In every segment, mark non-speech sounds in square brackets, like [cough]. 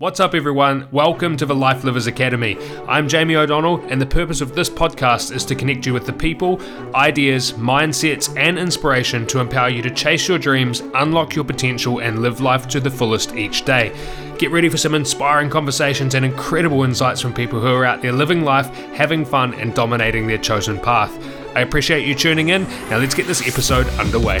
What's up, everyone? Welcome to the Life Livers Academy. I'm Jamie O'Donnell, and the purpose of this podcast is to connect you with the people, ideas, mindsets, and inspiration to empower you to chase your dreams, unlock your potential, and live life to the fullest each day. Get ready for some inspiring conversations and incredible insights from people who are out there living life, having fun, and dominating their chosen path. I appreciate you tuning in. Now, let's get this episode underway.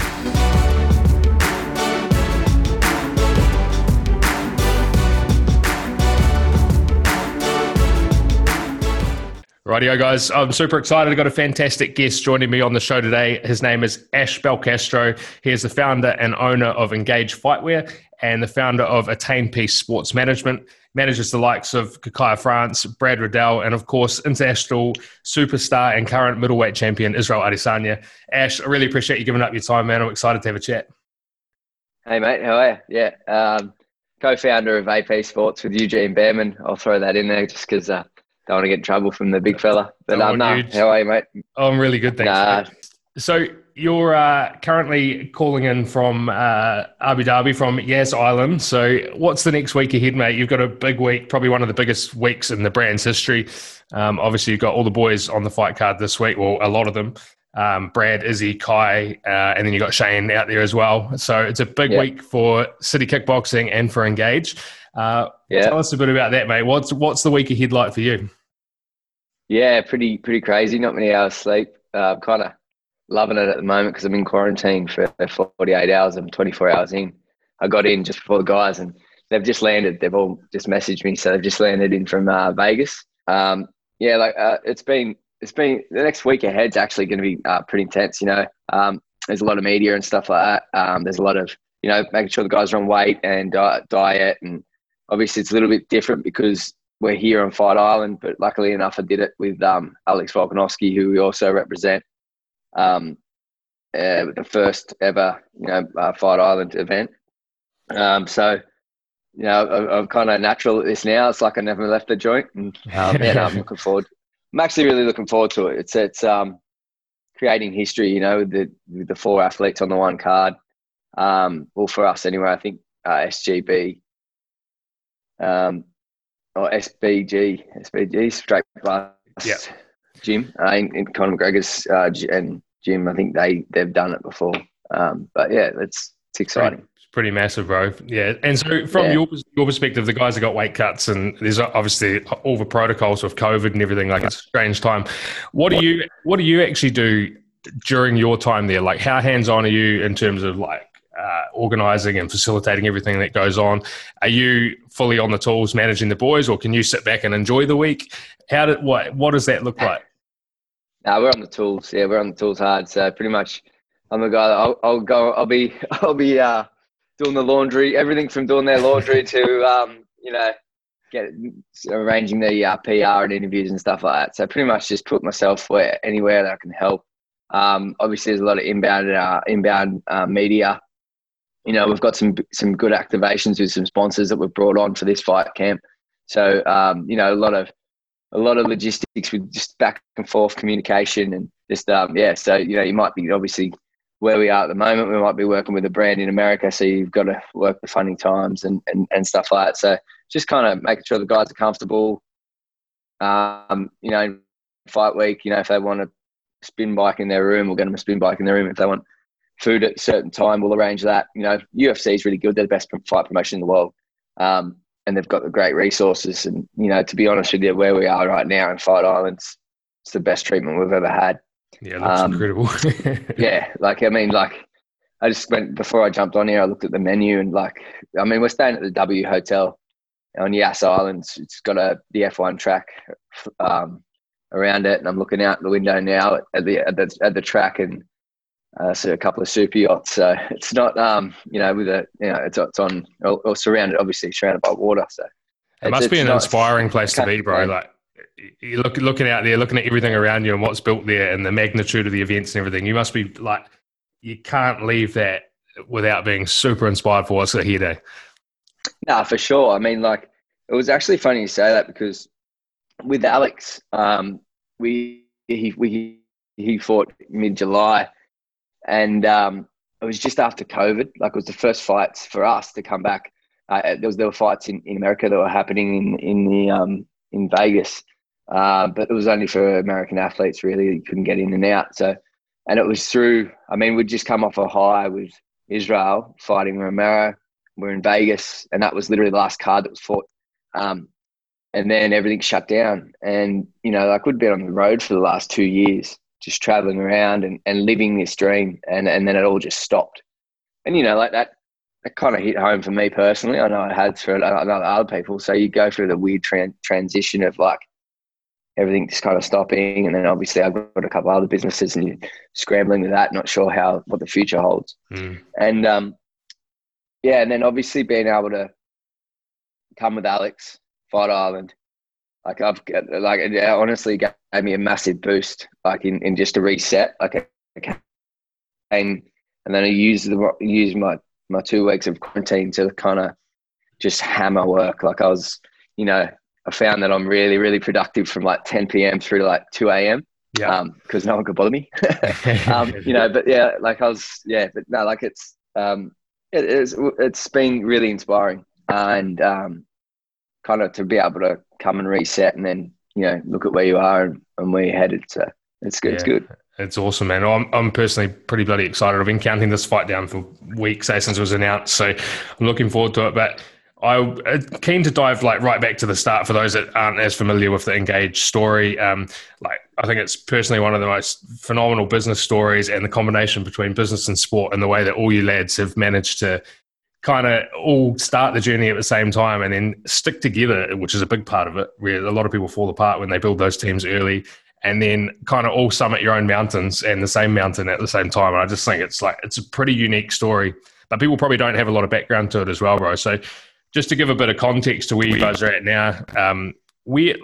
Rightio, guys. I'm super excited. I've got a fantastic guest joining me on the show today. His name is Ash Belcastro. He is the founder and owner of Engage Fightwear and the founder of Attain Peace Sports Management. Manages the likes of Kai France, Brad Riddell, and of course, international superstar and current middleweight champion Israel Adesanya. Ash, I really appreciate you giving up your time, man. I'm excited to have a chat. Hey, mate. How are you? Yeah. Um, co-founder of AP Sports with Eugene Bareman. I'll throw that in there just because uh, don't want to get in trouble from the big fella. But um, no, how are you, mate? Oh, I'm really good, thanks. Nah. So you're uh, currently calling in from uh, Abu Dhabi, from Yas Island. So what's the next week ahead, mate? You've got a big week, probably one of the biggest weeks in the brand's history. Um, obviously, you've got all the boys on the fight card this week, well, a lot of them. Um, Brad, Izzy, Kai, uh, and then you got Shane out there as well. So it's a big yeah. week for City Kickboxing and for Engage. Uh, yeah. Tell us a bit about that, mate. What's what's the week ahead like for you? Yeah, pretty pretty crazy. Not many hours sleep. Uh, kind of loving it at the moment because I'm in quarantine for 48 hours. I'm 24 hours in. I got in just before the guys, and they've just landed. They've all just messaged me, so they've just landed in from uh, Vegas. Um, yeah, like uh, it's been it's been the next week ahead's actually going to be uh, pretty intense. You know, um, there's a lot of media and stuff like that. Um, there's a lot of you know making sure the guys are on weight and diet, and obviously it's a little bit different because we're here on Fight Island, but luckily enough, I did it with um, Alex Volkanovski, who we also represent. Um, uh, the first ever, you know, uh, Fight Island event. Um, so, you know, I, I'm, kind of natural at this now. It's like I never left the joint, and um, yeah, no, I'm looking forward. I'm actually really looking forward to it. It's it's um, creating history, you know, with the with the four athletes on the one card. Um, well, for us anyway, I think uh, SGB um, or SBG, SBG, straight blast yeah. Gym, in, in Conor McGregor's uh, and Jim. I think they they've done it before. Um, but yeah, it's it's exciting. It's pretty massive, bro. Yeah, and so from yeah. your your perspective, the guys have got weight cuts, and there's obviously all the protocols with COVID and everything. Like it's a strange time. What do you what do you actually do during your time there? Like, how hands on are you in terms of like uh, organizing and facilitating everything that goes on. Are you fully on the tools managing the boys, or can you sit back and enjoy the week? How did what what does that look like? No, we're on the tools. Yeah, we're on the tools hard. So pretty much, I'm the guy. That I'll, I'll go. I'll be. [laughs] I'll be uh, doing the laundry. Everything from doing their laundry [laughs] to um, you know, get arranging the uh, PR and interviews and stuff like that. So pretty much just put myself where anywhere that I can help. Um, obviously, there's a lot of inbound uh, inbound uh, media you know, we've got some some good activations with some sponsors that we've brought on for this fight camp. So, um, you know, a lot of a lot of logistics with just back and forth communication and just um, yeah. So you know, you might be obviously where we are at the moment. We might be working with a brand in America, so you've got to work the funding times and and, and stuff like that. So just kind of making sure the guys are comfortable. Um, you know, fight week. You know, if they want to spin bike in their room, we'll get them a spin bike in their room. If they want food at a certain time, we'll arrange that. You know, UFC is really good. They're the best fight promotion in the world. Um, and they've got the great resources. And, you know, to be honest with you, where we are right now in Fight Islands, it's the best treatment we've ever had. Yeah, that's um, incredible. [laughs] yeah, like, I mean, like, I just went, before I jumped on here, I looked at the menu and, like, I mean, we're staying at the W Hotel on Yas Islands. It's got a the F1 track um, around it. And I'm looking out the window now at the, at the, at the track and uh, so a couple of super yachts. So it's not, um, you know, with a, you know, it's, it's on or, or surrounded, obviously surrounded by water. So it must be an inspiring place to be, bro. Like you look looking out there, looking at everything around you and what's built there, and the magnitude of the events and everything. You must be like, you can't leave that without being super inspired for what's here today. Nah, for sure. I mean, like it was actually funny you say that because with Alex, um, we he we he fought mid July and um, it was just after COVID. Like it was the first fights for us to come back uh, there was there were fights in, in America that were happening in in the um, in Vegas, uh, but it was only for American athletes. Really, you couldn't get in and out. So, and it was through. I mean, we'd just come off a high with Israel fighting Romero. We're in Vegas, and that was literally the last card that was fought. Um, and then everything shut down, and you know, like we'd been on the road for the last two years, just traveling around and, and living this dream, and and then it all just stopped. And you know, like that it kind of hit home for me personally. I know it had for a lot of other people. So you go through the weird tran- transition of like everything just kind of stopping, and then obviously I've got a couple other businesses, and you're scrambling with that, not sure how what the future holds. Mm. And um, yeah, and then obviously being able to come with Alex, Fight Island, like I've like it honestly gave me a massive boost, like in, in just a reset, like a, and and then I use the use my my two weeks of quarantine to kind of just hammer work. Like I was, you know, I found that I'm really, really productive from like 10 p.m. through to like 2 a.m. Yeah. Because um, no one could bother me. [laughs] um, [laughs] you know, but yeah, like I was, yeah, but no, like it's, um, it is, it's been really inspiring and um, kind of to be able to come and reset and then, you know, look at where you are and, and where you're headed. So it's good. Yeah. It's good. It's awesome, man. I'm, I'm personally pretty bloody excited. I've been counting this fight down for weeks eh, since it was announced, so I'm looking forward to it. But I'm uh, keen to dive like right back to the start for those that aren't as familiar with the Engage story. Um, like I think it's personally one of the most phenomenal business stories, and the combination between business and sport, and the way that all you lads have managed to kind of all start the journey at the same time and then stick together, which is a big part of it. Where a lot of people fall apart when they build those teams early and then kind of all summit your own mountains and the same mountain at the same time. And I just think it's like it's a pretty unique story, but people probably don't have a lot of background to it as well, bro. So just to give a bit of context to where you guys are at now, um, we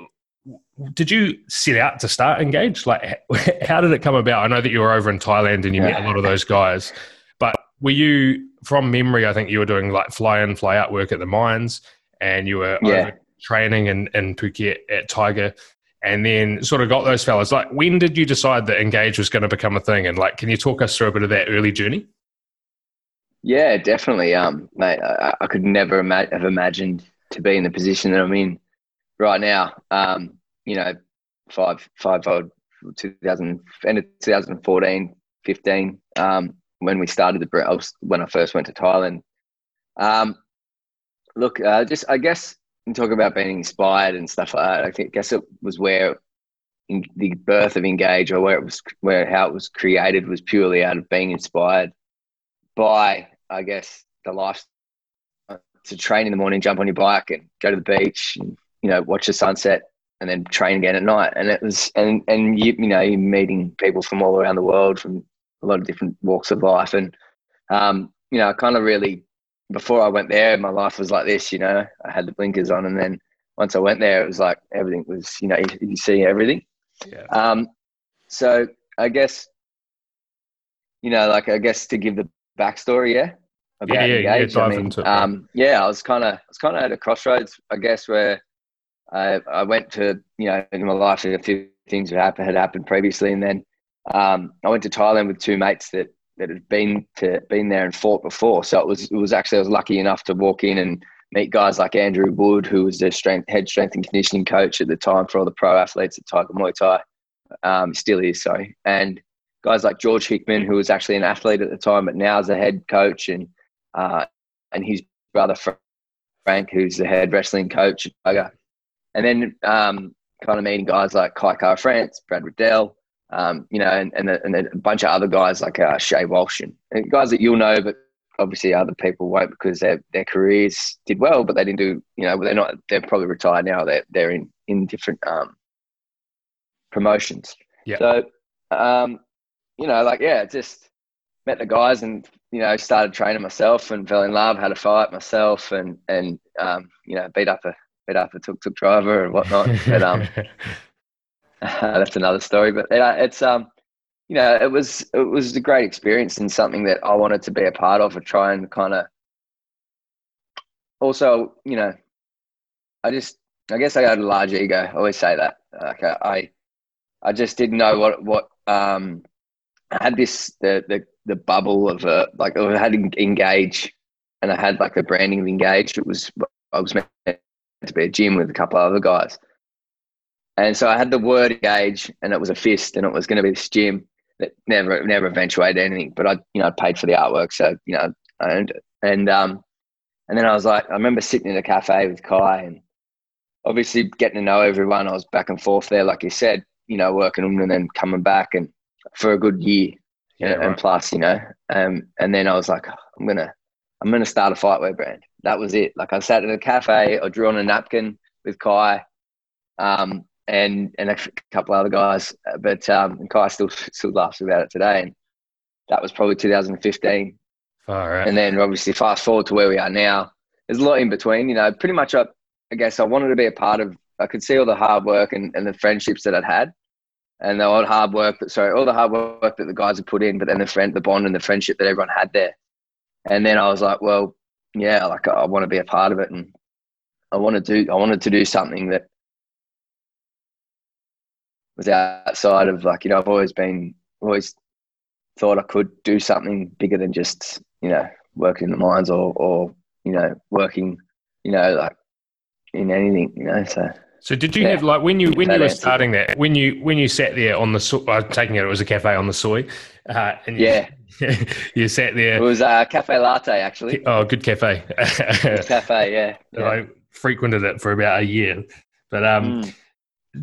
did you set out to start engage? Like, [laughs] how did it come about? I know that you were over in Thailand and you met a lot of those guys, were you from memory? I think you were doing like fly in, fly out work at the mines, and you were yeah. training in, in Phuket at Tiger and then sort of got those fellas. Like, when did you decide that Engage was going to become a thing? And like, can you talk us through a bit of that early journey? Yeah, definitely. Um, mate, I, I could never ima- have imagined to be in the position that I'm in right now. Um, you know, five, five odd, 2000, end of 2014, 15, um, when we started the, when I first went to Thailand. Um, look, uh, just, I guess, talk about being inspired and stuff like that. I think, guess it was where in the birth of Engage or where it was, where how it was created was purely out of being inspired by, I guess, the life to train in the morning, jump on your bike and go to the beach and, you know, watch the sunset and then train again at night. And it was, and, and you, you know, you're meeting people from all around the world from a lot of different walks of life. And, um, you know, I kind of really before I went there, my life was like this, you know, I had the blinkers on. And then once I went there, it was like everything was, you know, you, you see everything. Yeah. Um, so I guess, you know, like, I guess to give the backstory, yeah. About yeah, yeah, yeah, I mean, um, yeah, I was kind of, I was kind of at a crossroads, I guess, where I, I went to, you know, in my life, a few things had happened, had happened previously. And then um, I went to Thailand with two mates that that had been to been there and fought before. So it was it was actually I was lucky enough to walk in and meet guys like Andrew Wood, who was the strength head strength and conditioning coach at the time for all the pro athletes at Tiger Muay Thai. Um, still is sorry, and guys like George Hickman, who was actually an athlete at the time, but now is a head coach, and uh, and his brother Frank, who's the head wrestling coach at Tiger. And then um, kind of meeting guys like Kai Kara-France, Brad Riddell, um, you know, and, and, a, and, a, bunch of other guys like uh, Shay Walsh and, and, guys that you'll know, but obviously other people won't because their their careers did well, but they didn't do. You know, they're not. They're probably retired now. They're they're in in different um, promotions. Yeah. So, um, you know, like yeah, just met the guys and you know started training myself and fell in love. Had a fight myself and and um, you know beat up a beat up a tuk tuk driver and whatnot. [laughs] but um. [laughs] [laughs] that's another story. But it's um, you know, it was it was a great experience and something that I wanted to be a part of and try and kind of. Also, you know, I just I guess I got a large ego. I always say that. Like I, I just didn't know what what um, I had this the the the bubble of a like I had engage and I had like the branding of engaged. It was I was meant to be a gym with a couple of other guys, and so I had the word engage, and it was a fist, and it was going to be this gym that never never eventuated anything. But I you know I paid for the artwork, so you know I owned it, and um, and then I was like I remember sitting in a cafe with Kai and obviously getting to know everyone. I was back and forth there, like you said, you know, working and then coming back and for a good year yeah, and, right. and plus, you know, um, and then I was like, I'm gonna, I'm gonna start a fightwear brand. That was it. Like I sat in a cafe, I drew on a napkin with Kai, um, and and a couple other guys, but um, Kai still still laughs about it today, and that was probably 2015. All right. And then obviously fast forward to where we are now. There's a lot in between, you know. Pretty much, I, I guess I wanted to be a part of. I could see all the hard work and, and the friendships that I'd had, and the all hard work that sorry, all the hard work that the guys had put in, but then the friend, the bond and the friendship that everyone had there. And then I was like, well, yeah, like I want to be a part of it, and I want to. I wanted to do something that was outside of like you know I've always been always thought I could do something bigger than just you know working in the mines or or you know working you know like in anything you know so so did you yeah. have like when you when you were starting that when you when you sat there on the so- uh, taking it it was a cafe on the soi, uh, and yeah, you, [laughs] you sat there. It was a cafe latte actually. Oh, good cafe. good cafe, yeah. [laughs] yeah. I frequented it for about a year, but um, mm.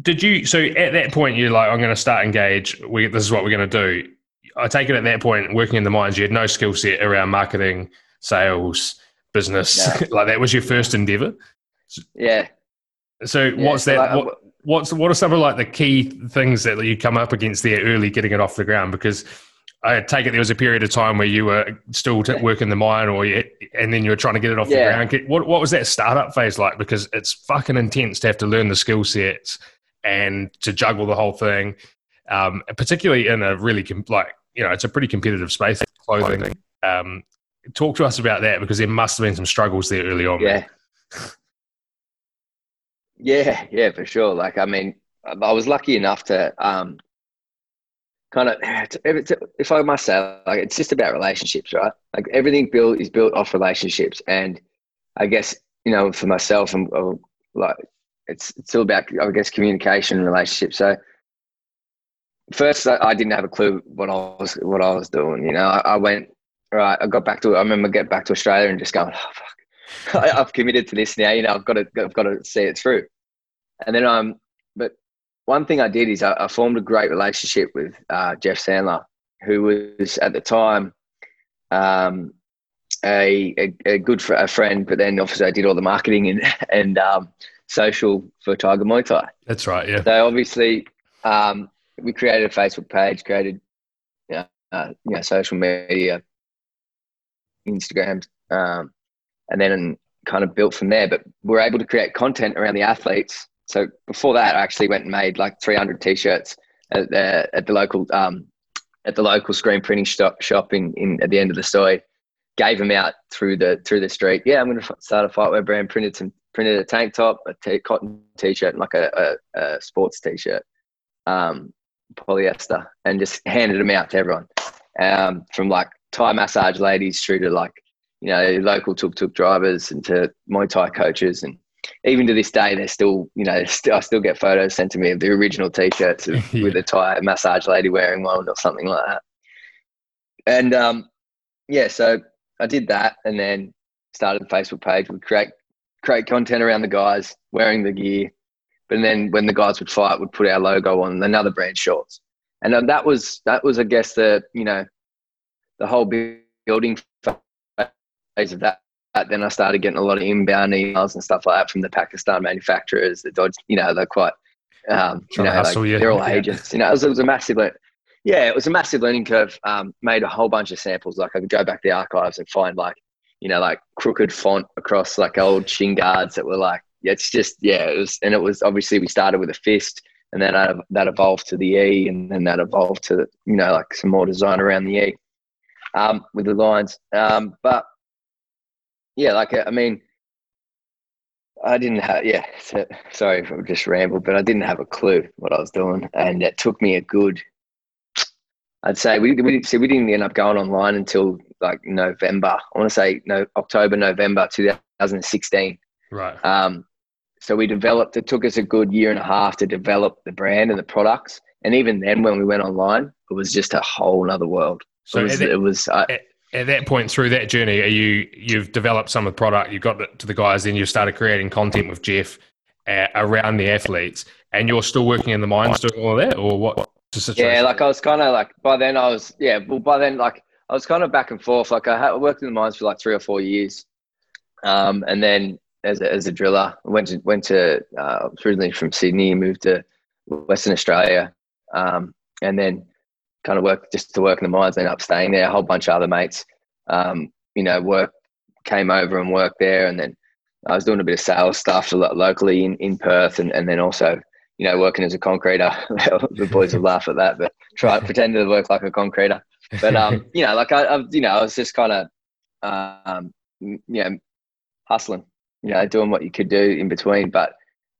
Did you? So at that point, you're like, I'm going to start engage. We this is what we're going to do. I take it at that point, working in the mines, you had no skill set around marketing, sales, business. No. [laughs] like that was your first endeavor. Yeah. So yeah, what's that? Like, what, what's what are some of like the key things that you come up against there early getting it off the ground? Because I take it there was a period of time where you were still t- working the mine, or you, and then you were trying to get it off yeah. the ground. What what was that startup phase like? Because it's fucking intense to have to learn the skill sets and to juggle the whole thing, um, particularly in a really com- like you know it's a pretty competitive space. Clothing. Um, talk to us about that because there must have been some struggles there early on. Yeah. Yeah, yeah, for sure. Like, I mean, I was lucky enough to um, kind of, if, if I must say, like, it's just about relationships, right? Like, everything built is built off relationships, and I guess you know, for myself, and uh, like, it's it's all about, I guess, communication and relationships. So, first, I, I, didn't have a clue what I was what I was doing. You know, I, I went right. I got back to. I remember getting back to Australia and just going, oh, fuck. [laughs] I've committed to this now. You know, I've got to, I've got to see it through. And then um, but one thing I did is I, I formed a great relationship with uh, Jeff Sandler, who was at the time um, a, a, a good fr- a friend, but then obviously I did all the marketing and [laughs] and um, social for Tiger Muay Thai. That's right. Yeah. So obviously, um, we created a Facebook page, created uh, you know social media, Instagram, um, and then kind of built from there. But we're able to create content around the athletes so before that, I actually went and made like 300 t-shirts at the, at the local um, at the local screen printing shop, shop in, in at the end of the story. Gave them out through the through the street. Yeah, I'm going to start a fight fightwear brand. Printed some printed a tank top, a t- cotton t-shirt, and like a, a, a sports t-shirt, um, polyester, and just [laughs] handed them out to everyone. Um, from like Thai massage ladies through to like you know local tuk tuk drivers and to Muay Thai coaches and even to this day, they're still, you know, [laughs] still, I still get photos sent to me of the original T-shirts yeah. [laughs] with a Thai massage lady wearing one or something like that. And um, yeah, so I did that, and then started the Facebook page. We create create content around the guys wearing the gear, but then when the guys would fight, would put our logo on another brand shorts, and um, that was that was, I guess, the you know, the whole building phase of that then I started getting a lot of inbound emails and stuff like that from the Pakistan manufacturers. The Dodge, you know, they're quite, um, you know, like, they're all agents. You know, it was, it was a massive, yeah, it was a massive learning curve. Um, made a whole bunch of samples. Like I could go back to the archives and find like, you know, like crooked font across like old shin guards that were like, it's just, yeah, it was, and it was obviously we started with a fist and then that, that evolved to the E and then that evolved to, you know, like some more design around the E um, with the lines. Um, but yeah, like I mean, I didn't have yeah. So, sorry if I just rambled, but I didn't have a clue what I was doing, and it took me a good I'd say we we didn't see we didn't end up going online until like November. I want to say no October November 2016. Right. Um, so we developed. It took us a good year and a half to develop the brand and the products. And even then, when we went online, it was just a whole other world. So it was. That, it was uh, at, at, that point through that journey, are you you've developed some of the product, you got it to the guys, then you started creating content with Jeff uh, around the athletes, and you're still working in the mines doing all of that, or what? Yeah, like I was kind of like by then I was yeah, well by then like I was kind of back and forth. Like I worked in the mines for like three or four years, um, and then as a, as a driller, I went to went to uh, originally from Sydney, moved to Western Australia, um, and then kind of worked just to work in the mines. Ended up staying there. A whole bunch of other mates, um, you know, work came over and worked there, and then I was doing a bit of sales stuff locally in, in Perth, and, and then also you know working as a concreter. [laughs] the boys would laugh at that, but try [laughs] pretend to work like a concreter. But um, [laughs] you know, like I, I you know, I was just kind of um, you know hustling, you know, doing what you could do in between, but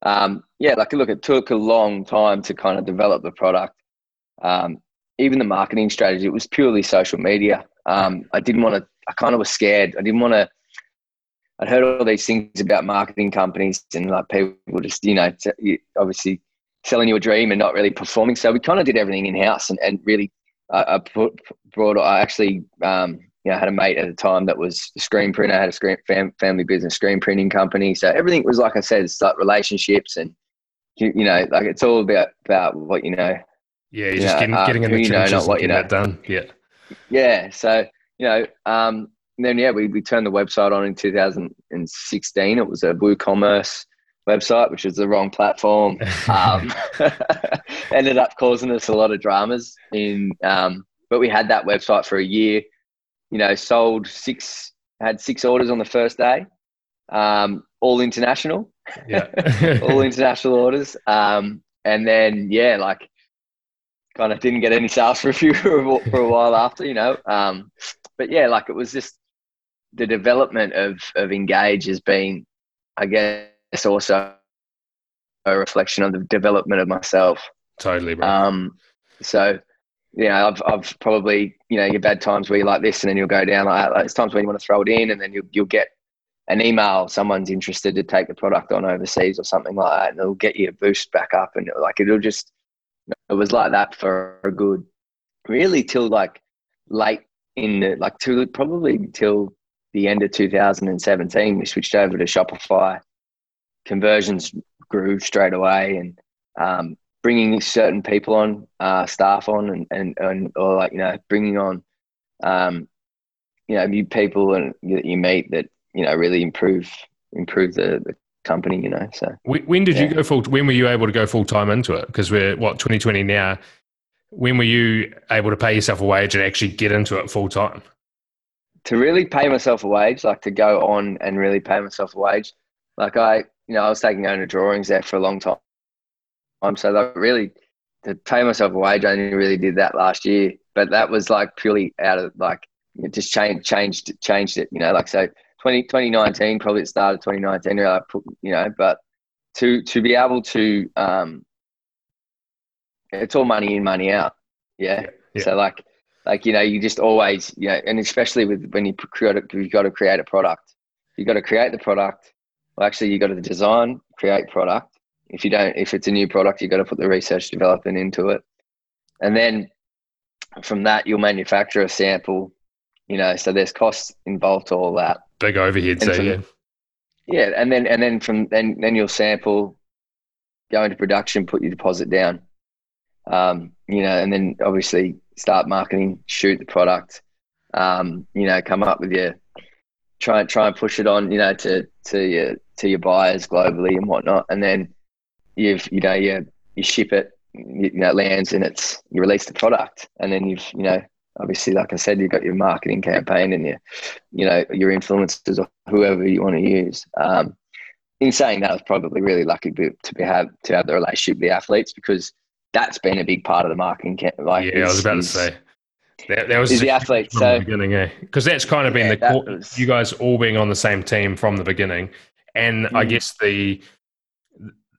um, yeah, like look, it took a long time to kind of develop the product. Um, even the marketing strategy, it was purely social media. Um, I didn't want to, I kind of was scared. I didn't want to, I'd heard all these things about marketing companies and like people just, you know, t- obviously selling you a dream and not really performing. So we kind of did everything in house and, and really, uh, I put, brought, I actually, um, you know, I had a mate at the time that was a screen printer, had a screen fam, family business screen printing company. So everything was like I said, it's like relationships and you, you know, like it's all about about what you know. Yeah, you're you just know, getting, uh, getting in the trenches know, not what you know. done. Yeah. Yeah. So you know, um, then yeah, we we turned the website on in 2016. It was a WooCommerce website, which was the wrong platform. [laughs] Um, [laughs] ended up causing us a lot of dramas in. Um, but we had that website for a year you know, sold six, had six orders on the first day, um, all international, yeah, [laughs] all international orders. Um, and then, yeah, like kind of didn't get any sales for a few for a while after, you know. Um, but yeah, like it was just the development of, of Engage has been, I guess, also a reflection of the development of myself. Totally, bro. Um, so you know, I've, I've probably, you know, you've had times where you like this and then you'll go down like. Like, there's times when you want to throw it in and then you'll, you'll get an email, someone's interested to take the product on overseas or something like that. And it'll get you a boost back up. And like, it'll just, it was like that for a good, really till like late in the, like to probably till the end of 2017, we switched over to Shopify. Conversions grew straight away. And, um, bringing certain people on, uh, staff on, and, and, and or like you know bringing on, um, you know, new people and that you meet that you know really improve improve the, the company. You know, so when did yeah. you go full? When were you able to go full time into it? Because we're what 2020 now. When were you able to pay yourself a wage and actually get into it full time? To really pay myself a wage, like to go on and really pay myself a wage, like I, you know, I was taking owner drawings there for a long time time. So that really to pay myself a wage, I only really did that last year. But that was like purely out of like it just changed changed changed it. You know, like so 20, 2019 probably it started 2019. I put, You know, but to to be able to um, it's all money in, money out. Yeah, yeah. So like like you know you just always you know and especially with when you create you've got to create a product you've got to create the product well actually you've got to design create product if you don't, if it's a new product, you've got to put the research development into it. And then from that, you'll manufacture a sample, you know, so there's costs involved to all that. Big overhead, so yeah. Yeah. And then, and then from then, then you'll sample, go into production, put your deposit down, um, you know, and then obviously start marketing, shoot the product, um, you know, come up with your, try and try and push it on, you know, to, to your, to your buyers globally and whatnot. And then, you've you know you you ship it, you, you know, it lands and it's you release the product, and then you've you know obviously like I said, you've got your marketing campaign and your you know your influencers or whoever you want to use. Um, in saying that, I was probably really lucky to, be have to have the relationship with the athletes because that's been a big part of the marketing. Like, yeah, I was about to say. That, that was the athlete so, the beginning, eh? Because that's kind of yeah, been the was, you guys all being on the same team from the beginning, and mm. I guess the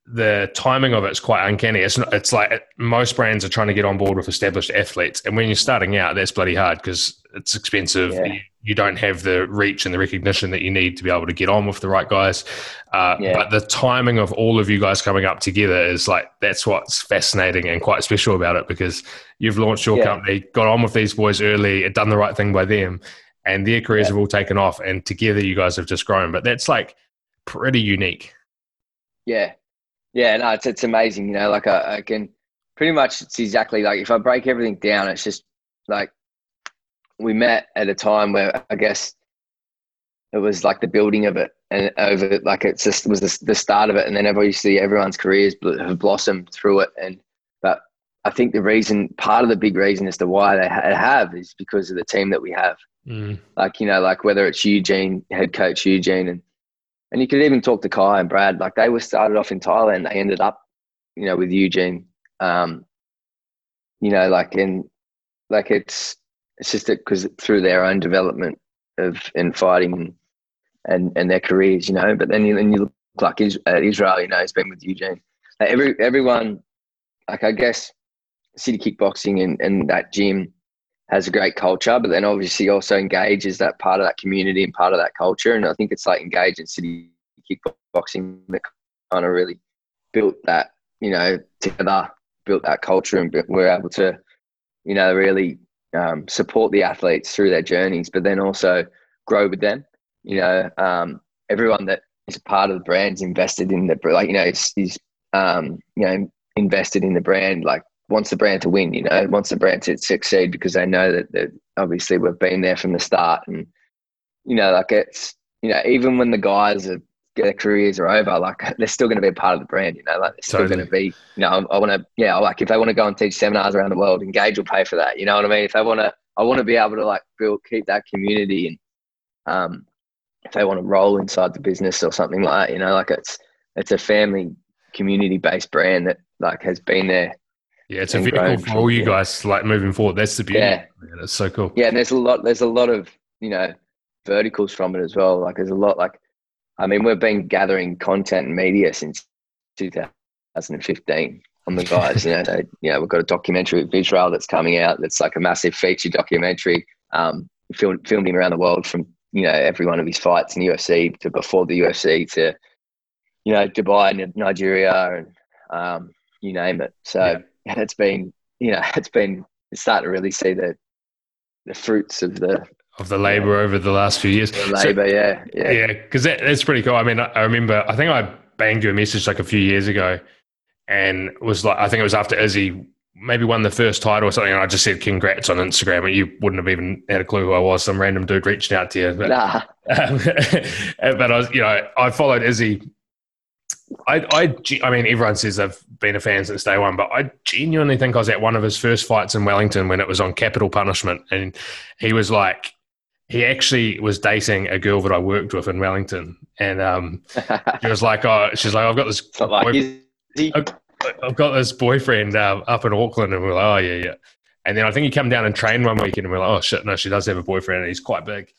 the timing of it's quite uncanny. It's not, it's like most brands are trying to get on board with established athletes, and when you're starting out, that's bloody hard because it's expensive. Yeah. You, don't have the reach and the recognition that you need to be able to get on with the right guys. Uh, yeah. But the timing of all of you guys coming up together is like that's what's fascinating and quite special about it because you've launched your yeah. company, got on with these boys early, done the right thing by them, and their careers have all taken off, and together you guys have just grown. But that's like pretty unique. Yeah, yeah, no, it's it's amazing. You know, like I, I can pretty much it's exactly like if I break everything down, it's just like we met at a time where I guess it was like the building of it and over like it's just was the, the start of it and then obviously everyone's careers have blossomed through it and but i think the reason part of the big reason as to why they have is because of the team that we have mm. like you know like whether it's eugene head coach eugene and and you could even talk to Kai and Brad. Like they were started off in Thailand. They ended up, you know, with Eugene. Um, you know, like in like it's it's just because through their own development of in fighting and and their careers, you know. But then you then you look like Israel, you know, has been with Eugene. Like every everyone, like I guess, city kickboxing and and that gym has a great culture, but then obviously also engages that part of that community and part of that culture. And I think it's like engage in city kickboxing that kind of really built that, you know, together, built that culture, and we're able to, you know, really um, support the athletes through their journeys, but then also grow with them. You know, um, everyone that is part of the brand's invested in the like, you know, is, is um, you know invested in the brand, like wants the brand to win, you know, wants the brand to succeed because they know that, that obviously we've been there from the start. And, you know, like it's, you know, even when the guys are, their careers are over, like [laughs] they're still going to be a part of the brand, you know, like they're still totally. going to be, you know, I, I want to, yeah, like if they want to go and teach seminars around the world, Engage will pay for that. You know what I mean? If they want to, I want to be able to like build, keep that community and, um, if they want to roll inside the business or something like that, you know, like it's, it's a family community based brand that like has been there yeah, it's a vehicle for all you guys like moving forward. That's the beauty. Yeah, yeah that's so cool. Yeah, and there's a lot. There's a lot of you know verticals from it as well. Like there's a lot. Like I mean, we've been gathering content and media since 2015 on the [laughs] guys. you know, they, you know, we've got a documentary with Israel that's coming out. That's like a massive feature documentary. Um, filmed filmed him around the world from you know every one of his fights in the UFC to before the UFC to you know Dubai, and Nigeria, and um, you name it. So. Yeah and it's been you know [laughs] it's been it's starting to really see the the fruits of the of the labor over the last few years. The labor, so, yeah, yeah, yeah, because that, that's pretty cool. I mean, I, I remember I think I banged you a message like a few years ago, and was like I think it was after Izzy maybe won the first title or something, and I just said congrats on Instagram, and you wouldn't have even had a clue who I was. Some random dude reaching out to you, but, nah. um, [laughs] but I was, you know, I followed Izzy I, I, I mean, everyone says they've been a fan since day one, but I genuinely think I was at one of his first fights in Wellington when it was on capital punishment, and he was like, he actually was dating a girl that I worked with in Wellington, and um, he was like, oh, she's like, I've got this, boy- I've got this boyfriend uh, up in Auckland, and we're like, oh yeah, yeah, and then I think he come down and train one weekend, and we're like, oh shit, no, she does have a boyfriend, and he's quite big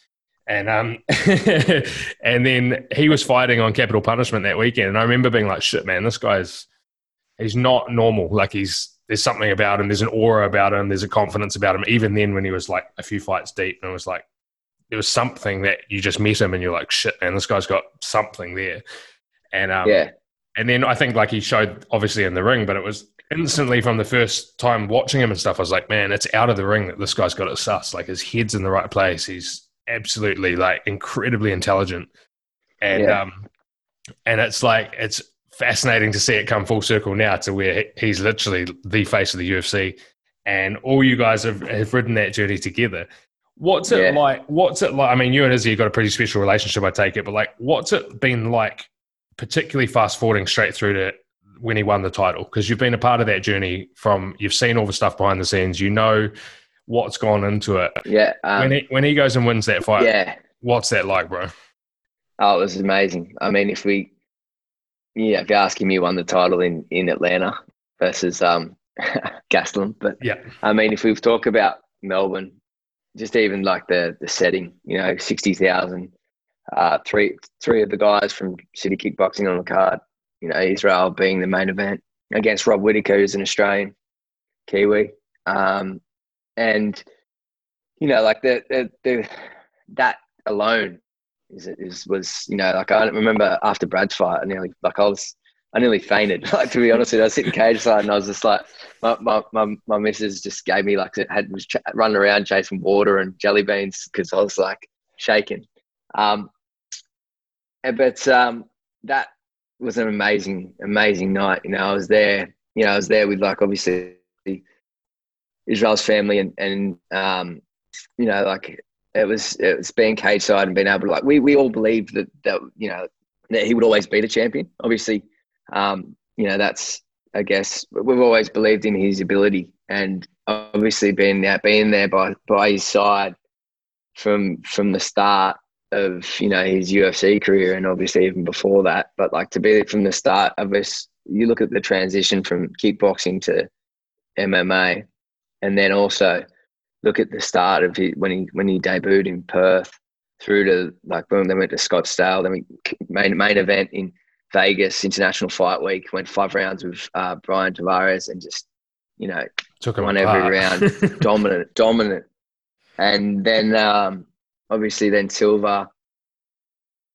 and um, [laughs] and then he was fighting on capital punishment that weekend, and I remember being like, "Shit, man, this guy's he's not normal. Like he's there's something about him. There's an aura about him. There's a confidence about him. Even then, when he was like a few fights deep, and it was like there was something that you just met him, and you're like, "Shit, man, this guy's got something there." And um, yeah, and then I think like he showed obviously in the ring, but it was instantly from the first time watching him and stuff. I was like, "Man, it's out of the ring that this guy's got it sus. Like his head's in the right place. He's absolutely like incredibly intelligent, and yeah. um, and it's like it's fascinating to see it come full circle now to where he's literally the face of the UFC, and all you guys have, have ridden that journey together. What's it yeah. like? What's it like? I mean, you and Izzy have got a pretty special relationship, I take it, but like, what's it been like, particularly fast forwarding straight through to when he won the title? Because you've been a part of that journey from, you've seen all the stuff behind the scenes, you know what's gone into it. Yeah. Um, when he when he goes and wins that fight, yeah. What's that like, bro? Oh, it was amazing. I mean, if we, yeah, if you're asking me, won the title in in Atlanta versus um [laughs] Gastelum, but yeah, I mean, if we talk about Melbourne, just even like the the setting, you know, 60,000, uh, three, sixty thousand, uh, three three of the guys from City Kickboxing on the card, you know Israel being the main event against Rob Whittaker, who's an Australian Kiwi, um, and you know like the, the the that alone is is was you know like I remember after Brad's fight, I nearly like I was I nearly fainted. [laughs] Like to be honest with you, I was sitting cage side and I was just like, my my my, my missus just gave me like it had was ch- running around chasing water and jelly beans because I was like shaking. Um, but um, that was an amazing amazing night. You know, I was there. You know, I was there with like obviously Israel's family and and um, you know like it was it was being cage side and being able to like we we all believed that that you know that he would always be the champion. Obviously, um, you know that's I guess we've always believed in his ability and obviously being there being there by by his side from from the start of you know his UFC career and obviously even before that. But like to be from the start of this, you look at the transition from kickboxing to MMA, and then also look at the start of his, when he when he debuted in Perth through to like boom, then went to Scottsdale, then we main main event in Vegas International Fight Week, went five rounds with uh, Bryan Tavares and just you know Took won every round, [laughs] dominant, dominant, and then um, obviously then Silva,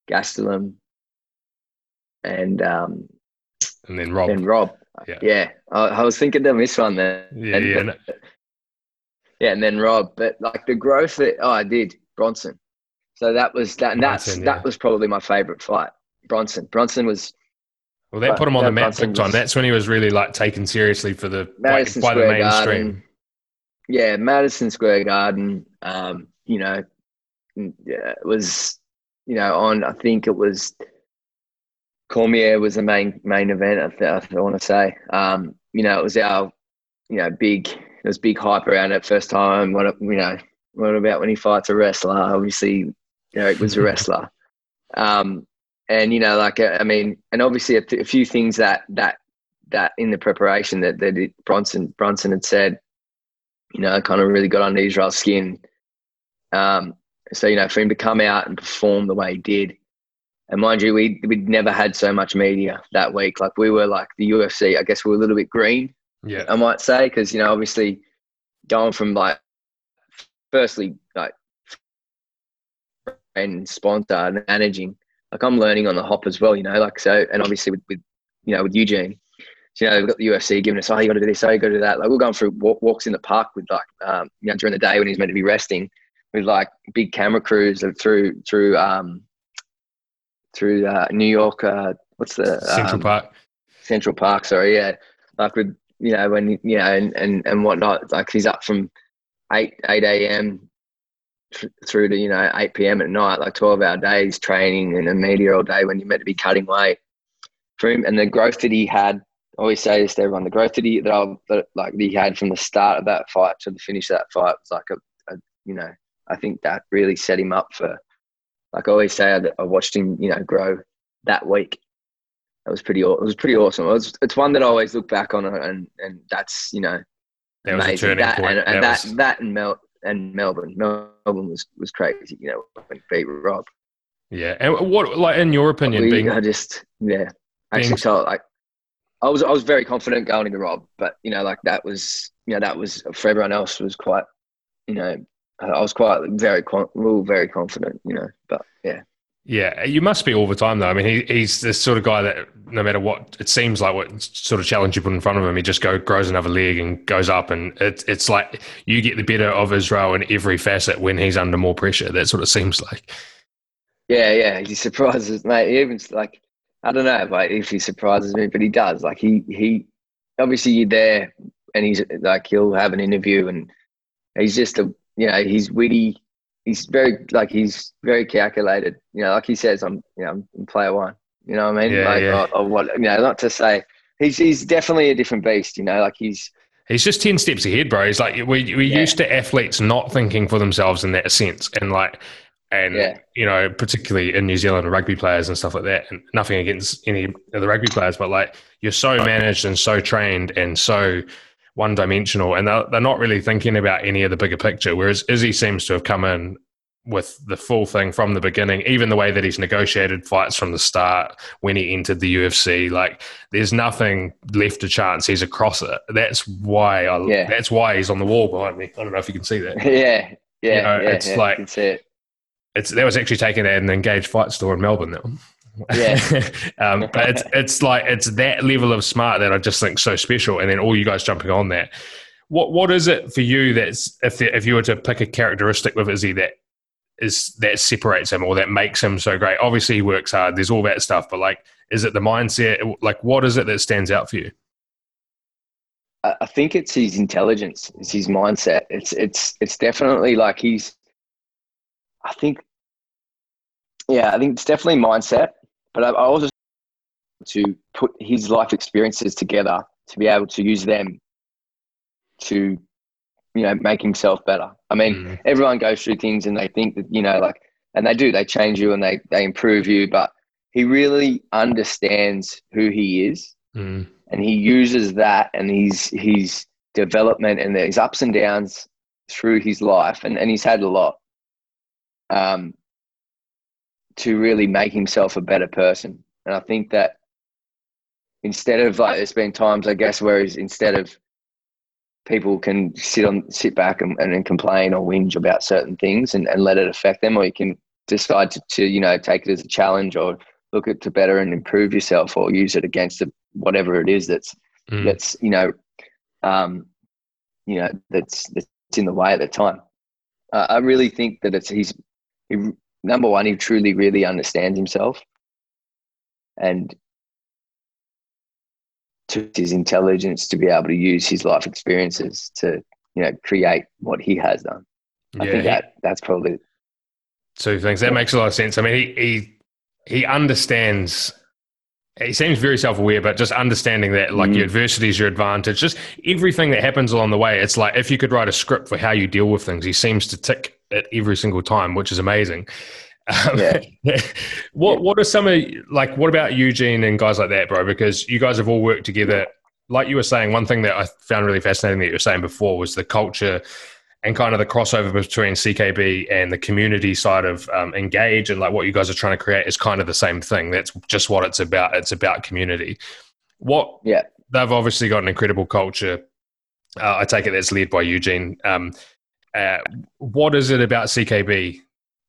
Gastelum, and um, and then Rob. And Rob. Yeah, yeah. I, I, was thinking of this one then. Yeah, [laughs] and, yeah. Yeah, and then Rob, but like the growth that oh, I did Brunson. So that was that, and that's Brunson, yeah. that was probably my favorite fight. Brunson. Brunson was. Well, that put him on the map big time. That's when he was really like taken seriously for the like, by the mainstream. Garden. Yeah, Madison Square Garden. Um, you know, yeah, it was you know on. I think it was Cormier was the main main event. I, I, I want to say. Um, you know, it was our you know big. There was big hype around it first time. What you know, what about when he fights a wrestler? Obviously, Eric was a wrestler. [laughs] Um, and you know, like I mean, and obviously a, a few things that that that in the preparation that that Brunson Brunson had said, you know, kind of really got under Israel's skin. Um, so you know, for him to come out and perform the way he did, and mind you, we we'd never had so much media that week. Like we were like the UFC. I guess we were a little bit green. Yeah, I might say because you know, obviously, going from like, firstly, like, and sponsor and managing. Like I'm learning on the hop as well. You know, like so, and obviously with, with you know with Eugene. So, you know, we've got the UFC giving us, oh, you got to do this, oh, you got to do that. Like we're going through walk, walks in the park with like, um, you know, during the day when he's meant to be resting, with like big camera crews through through um through uh, New York. Uh, what's the Central um, Park? Central Park. Sorry, yeah. Like with you know when you know and and and whatnot. Like he's up from eight eight a.m. through to you know eight p.m. at night, like twelve hour days training and a media all day when you're meant to be cutting weight. For him and the growth that he had, I always say this to everyone: the growth that he that, I, that like that he had from the start of that fight to the finish of that fight was like a, a you know I think that really set him up for, like I always say, I, I watched him, you know, grow that week. That was pretty. It was pretty awesome. It was, it's one that I always look back on, and and that's you know, that was amazing. that, And, and that, that, that and Mel and Melbourne, Melbourne was was crazy. You know, when beat Rob. Yeah, and what like in your opinion, we, being I just yeah, actually felt like I was I was very confident going into Rob, but you know, like that was you know that was for everyone else was quite you know I was quite very, very confident, you know. But yeah, yeah, you must be all the time though. I mean, he, he's the sort of guy that no matter what, it seems like what sort of challenge you put in front of him, he just go grows another leg and goes up, and it, it's like you get the better of Israel in every facet when he's under more pressure. That's what it seems like. Yeah, yeah, he surprises, mate. He even like I don't know, like if he surprises me, but he does. Like he he obviously you're there, and he's like he'll have an interview, and he's just a you know, he's witty. He's very like he's very calculated. You know, like he says, I'm you know I'm player one. You know what I mean? Yeah, like, yeah. Or, or what? You know, not to say he's he's definitely a different beast. You know, like he's He's just 10 steps ahead, bro. He's like, we, we're yeah. used to athletes not thinking for themselves in that sense. And like, and, yeah. you know, particularly in New Zealand, rugby players and stuff like that. And nothing against any of the rugby players, but like, you're so managed and so trained and so one dimensional and they're, they're not really thinking about any of the bigger picture. Whereas Izzy seems to have come in with the full thing from the beginning, even the way that he's negotiated fights from the start when he entered the UFC. Like, there's nothing left to chance. He's across it. That's why I. Yeah. That's why he's on the wall behind me. I don't know if you can see that. [laughs] yeah, yeah, you know, yeah. It's yeah, like you can see it. It's that was actually taken at an engaged fight store in Melbourne. That one. Yeah. [laughs] um, but it's it's like it's that level of smart that I just think so special, and then all you guys jumping on that. What what is it for you that's if the, if you were to pick a characteristic with Izzy that is that separates him or that makes him so great? Obviously, he works hard. There's all that stuff, but like, is it the mindset? Like, what is it that stands out for you? I think it's his intelligence. It's his mindset. It's it's it's definitely like he's. I think. Yeah, I think it's definitely mindset, but I also to put his life experiences together to be able to use them to you know, make himself better. I mean, mm. everyone goes through things and they think that, you know, like, and they do, they change you and they, they improve you, but he really understands who he is. Mm. And he uses that and his, his development and his ups and downs through his life. And, and he's had a lot um, to really make himself a better person. And I think that instead of like, there's been times, I guess, where he's instead of people can sit on sit back and, and, complain or whinge about certain things and, and let it affect them or you can decide to, to you know take it as a challenge or look at to better and improve yourself or use it against whatever it is that's mm. that's you know um you know that's that's in the way at the time uh, i really think that it's he's he, number one he truly really understands himself and to his intelligence to be able to use his life experiences to you know create what he has done. I yeah, think that that's probably two things. That makes a lot of sense. I mean, he he, he understands. He seems very self-aware, but just understanding that, like, mm. your adversity is your advantage. Just everything that happens along the way. It's like if you could write a script for how you deal with things, he seems to tick it every single time, which is amazing. Um, yeah. [laughs] what What are some of like? What about Eugene and guys like that, bro? Because you guys have all worked together. Like you were saying, one thing that I found really fascinating that you were saying before was the culture and kind of the crossover between CKB and the community side of um, Engage and like what you guys are trying to create is kind of the same thing. That's just what it's about. It's about community. What? Yeah. They've obviously got an incredible culture. Uh, I take it that's led by Eugene. Um, uh, what is it about CKB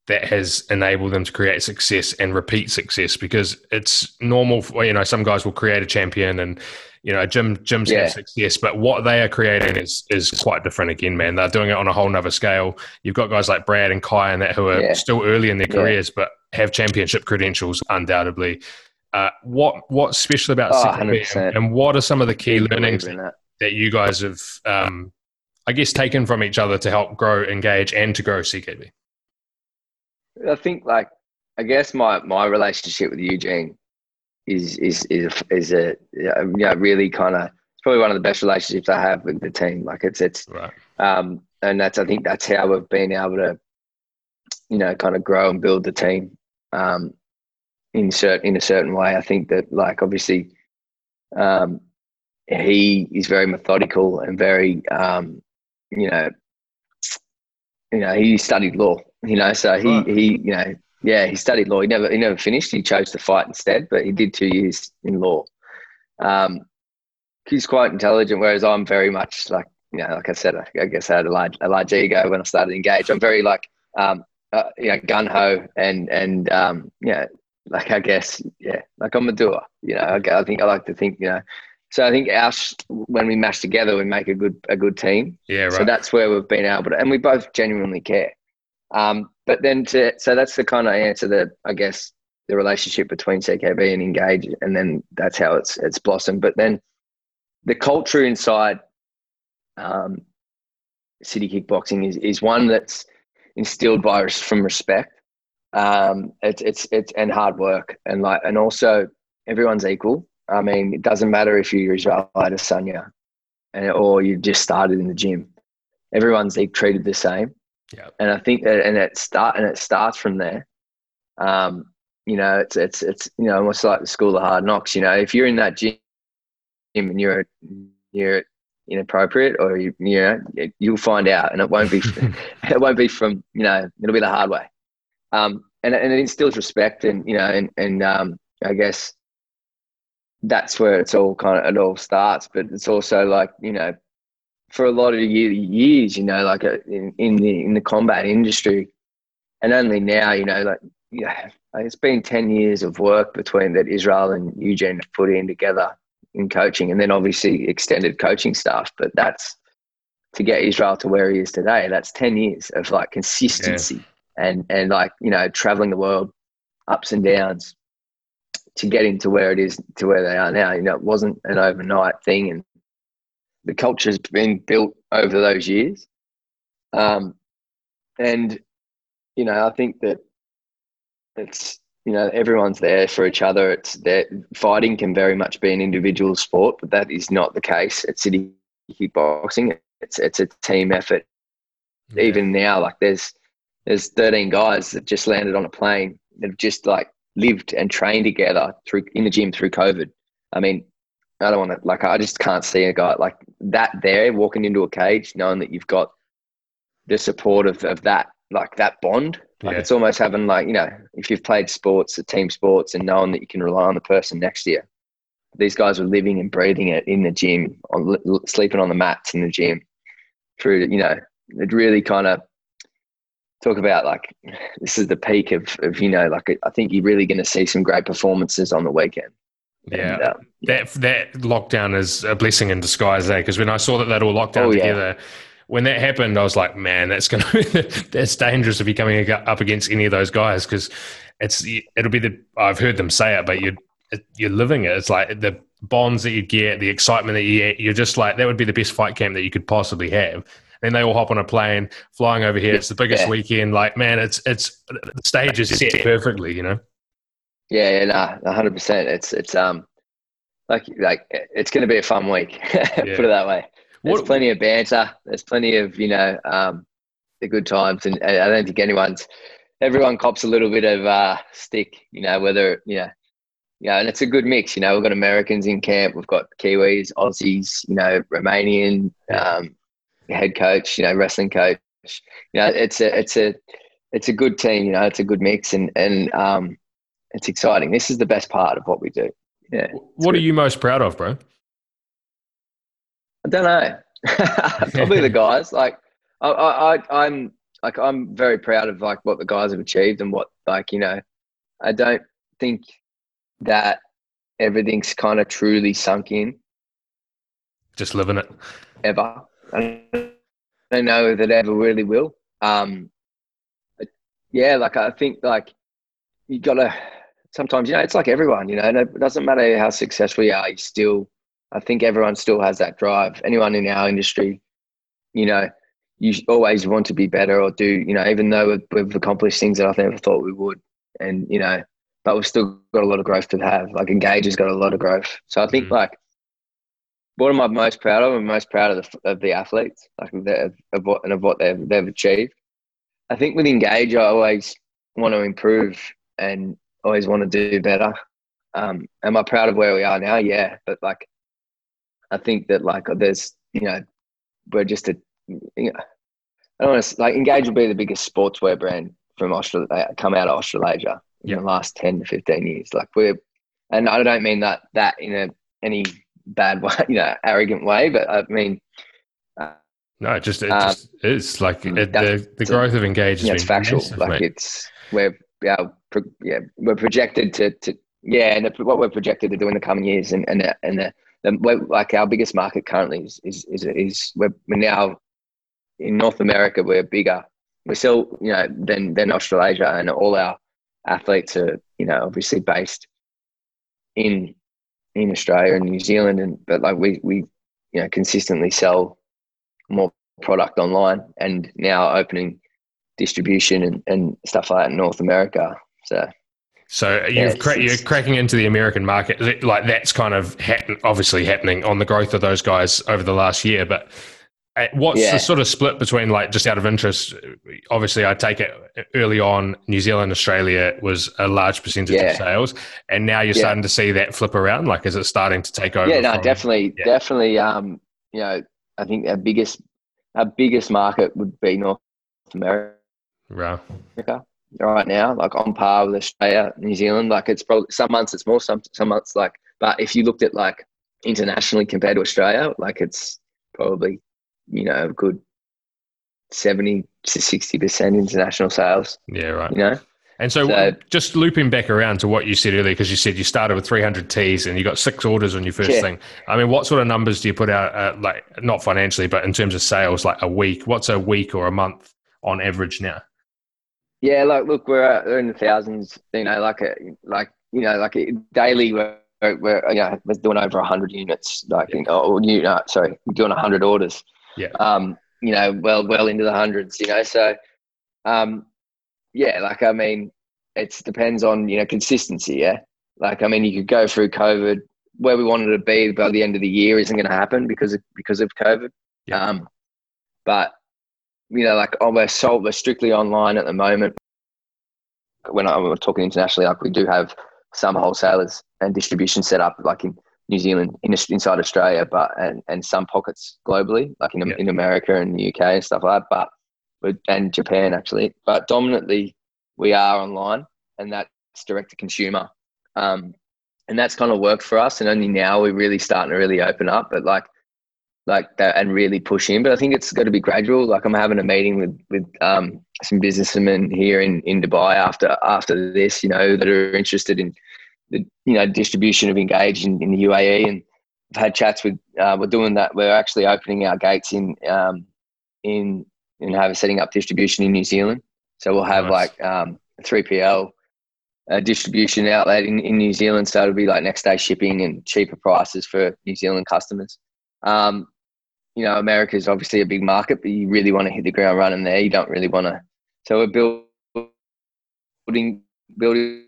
that has enabled them to create success and repeat success because it's normal for, you know some guys will create a champion and you know gym gym's yeah. had success but what they are creating is is quite different again man they're doing it on a whole nother scale you've got guys like Brad and Kai and that who are yeah. still early in their careers yeah. but have championship credentials undoubtedly uh, what what's special about oh, and, and, what are some of the key learnings that. that. you guys have um, I guess taken from each other to help grow engage and to grow CKB I think like I guess my my relationship with Eugene is is is is a you know really kind of it's probably one of the best relationships I have with the team. Like it's it's right. um and that's I think that's how we've been able to you know kind of grow and build the team um in certain in a certain way. I think that like obviously um he is very methodical and very um you know you know he studied law you know, so he right. he you know yeah he studied law. He never he never finished. He chose to fight instead, but he did two years in law. Um, he's quite intelligent, whereas I'm very much like you know, like I said, I, guess I had a large, a large ego when I started engage. I'm very like um, uh, you know gun ho and and um, yeah, like I guess yeah, like I'm a doer. You know, I, I think I like to think you know so I think our when we mash together, we make a good a good team. Yeah, right. So that's where we've been able to, and we both genuinely care. Um, but then to so that's the kind of answer that I guess the relationship between CKB and Engage, and then that's how it's it's blossomed. But then the culture inside um, City Kickboxing is is one that's instilled by us from respect. Um, it's it's it's and hard work and like and also everyone's equal. I mean, it doesn't matter if you're Israel Adesanya and or you just started in the gym. Everyone's treated the same. Yeah. And I think that, and it start, and it starts from there. Um, you know, it's, it's, it's, you know, almost like the school of hard knocks, you know, if you're in that gym and you're, you're, inappropriate or you, you know you'll find out and it won't be [laughs] [laughs] it won't be from you know it'll be the hard way um and, and it instills respect and you know and and um i guess that's where it's all kind of it all starts but it's also like you know for a lot of years you know like uh, in, in the in the combat industry and only now you know like yeah it's been 10 years of work between that israel and eugene put in together in coaching, and then obviously extended coaching staff. But that's to get Israel to where he is today. That's ten years of like consistency yeah. and and like you know traveling the world, ups and downs, to get into where it is to where they are now. You know, it wasn't an overnight thing, and the culture's been built over those years. Um, and you know, I think that it's you know everyone's there for each other. It's that fighting can very much be an individual sport but that is not the case at city kickboxing. It's it's a team effort. Yeah. even now like there's there's 13 guys that just landed on a plane. That have just like lived and trained together through in the gym through covid. I mean i don't want to like i just can't see a guy like that there walking into a cage knowing that you've got the support of, of that like that bond like yeah. it's almost having like you know if you've played sports, team sports, and knowing that you can rely on the person next to you. These guys were living and breathing it in the gym, on sleeping on the mats in the gym. Through you know, it really kind of talk about like this is the peak of, of you know like I think you're really going to see some great performances on the weekend. Yeah, and, uh, that that lockdown is a blessing in disguise, eh? Because when I saw that that all locked down oh, together, yeah when that happened, I was like, man, that's going [laughs] to be that's dangerous if you're coming up against any of those guys because it's it'll be the I've heard them say it, but you're you're living it. It's like the bonds that you get, the excitement that you get. You're just like that would be the best fight camp that you could possibly have. Then they all hop on a plane, flying over here. It's the biggest yeah. weekend. Like, man, it's it's the stage is set perfectly. You know. Yeah, yeah, nah, hundred percent. It's it's um like like it's going to be a fun week. [laughs] Put it that way. There's what, plenty of banter. There's plenty of you know um, the good times, and I don't think anyone's everyone cops a little bit of uh, stick. You know whether you know. Yeah, and it's a good mix. You know, we've got Americans in camp, we've got Kiwis, Aussies, you know, Romanian um, head coach, you know, wrestling coach. You know, it's a it's a it's a good team. You know, it's a good mix, and and um, it's exciting. This is the best part of what we do. Yeah. What good. are you most proud of, bro? I don't know. [laughs] Probably the guys. Like I, I, I'm like I'm very proud of like what the guys have achieved and what like you know. I don't think that everything's kind of truly sunk in. Just living it. Ever. I don't know that ever really will. Um, yeah, like I think like you gotta sometimes you know it's like everyone you know it doesn't matter how successful you are you still I think everyone still has that drive. Anyone in our industry, you know, you always want to be better or do, you know, even though we've accomplished things that I never thought we would. And, you know, but we've still got a lot of growth to have. Like Engage has got a lot of growth. So I think mm-hmm. like, what am I most proud of? I'm most proud of the, of the athletes, like of, the, of what and of what they've they've achieved. I think with Engage, I always want to improve and always want to do better. Um, am I proud of where we are now? Yeah, but like I think that like there's you know we're just a you know, I don't want to like Engage will be the biggest sportswear brand from Australia uh, come out of Australasia in yeah. the last ten to fifteen years. Like we're and I don't mean that that in a any bad way, [laughs] you know, arrogant way, but I mean. Uh, no, it just it um, just is like it, the the growth of Engage. Yeah, it's factual. Massive, like mate. it's we're yeah, pro, yeah we're projected to to yeah, and what we're projected to do in the coming years, and and and the the, like our biggest market currently is is is, is we're, we're now in North America. We're bigger. We're still you know than than Australasia, and all our athletes are you know obviously based in in Australia and New Zealand, and but like we we you know consistently sell more product online, and now opening distribution and, and stuff like that in North America. So so you've cra- you're cracking into the American market, like that's kind of happen- obviously happening on the growth of those guys over the last year. But uh, what's yeah. the sort of split between like just out of interest? Obviously, I take it early on, New Zealand, Australia was a large percentage yeah. of sales, and now you're yeah. starting to see that flip around. Like, is it starting to take over? Yeah, no, from, definitely, definitely. Um, you know, I think our biggest our biggest market would be North America. Right. Right now, like on par with Australia, New Zealand. Like it's probably some months it's more, some some months like. But if you looked at like internationally compared to Australia, like it's probably you know a good seventy to sixty percent international sales. Yeah, right. You know. And so, so, just looping back around to what you said earlier, because you said you started with 300 teas and you got six orders on your first yeah. thing. I mean, what sort of numbers do you put out, uh, like not financially, but in terms of sales, like a week? What's a week or a month on average now? Yeah, like look, we're, we're in the thousands. You know, like a, uh, like you know, like a, daily we're we're you know we're doing over 100 units. Like yeah. you know, or you know, sorry, we're doing 100 orders. Yeah. Um, you know, well well into the hundreds. You know, so um yeah, like I mean, it depends on you know consistency. Yeah, like I mean, you could go through COVID where we wanted to be by the end of the year isn't going to happen because of because of COVID. Yeah. Um, but you know, like oh, we're sold, we're strictly online at the moment. When I'm talking internationally, like we do have some wholesalers and distribution set up, like in New Zealand, in, inside Australia, but and, and some pockets globally, like in, yeah. in America and the UK and stuff like that. But and Japan actually, but dominantly we are online and that's direct to consumer. Um, and that's kind of worked for us. And only now we're really starting to really open up, but like, like that and really push in. But I think it's got to be gradual. Like I'm having a meeting with, with, um, some businessmen here in, in Dubai after, after this, you know, that are interested in the, you know, distribution of Engage in, in the UAE. And I've had chats with, uh, we're doing that. We're actually opening our gates in, um, in and have setting up distribution in New Zealand. So we'll have nice. like um, a 3PL uh, distribution outlet in, in New Zealand. So it'll be like next day shipping and cheaper prices for New Zealand customers. Um, you know, America is obviously a big market, but you really want to hit the ground running there. You don't really want to. So we're building building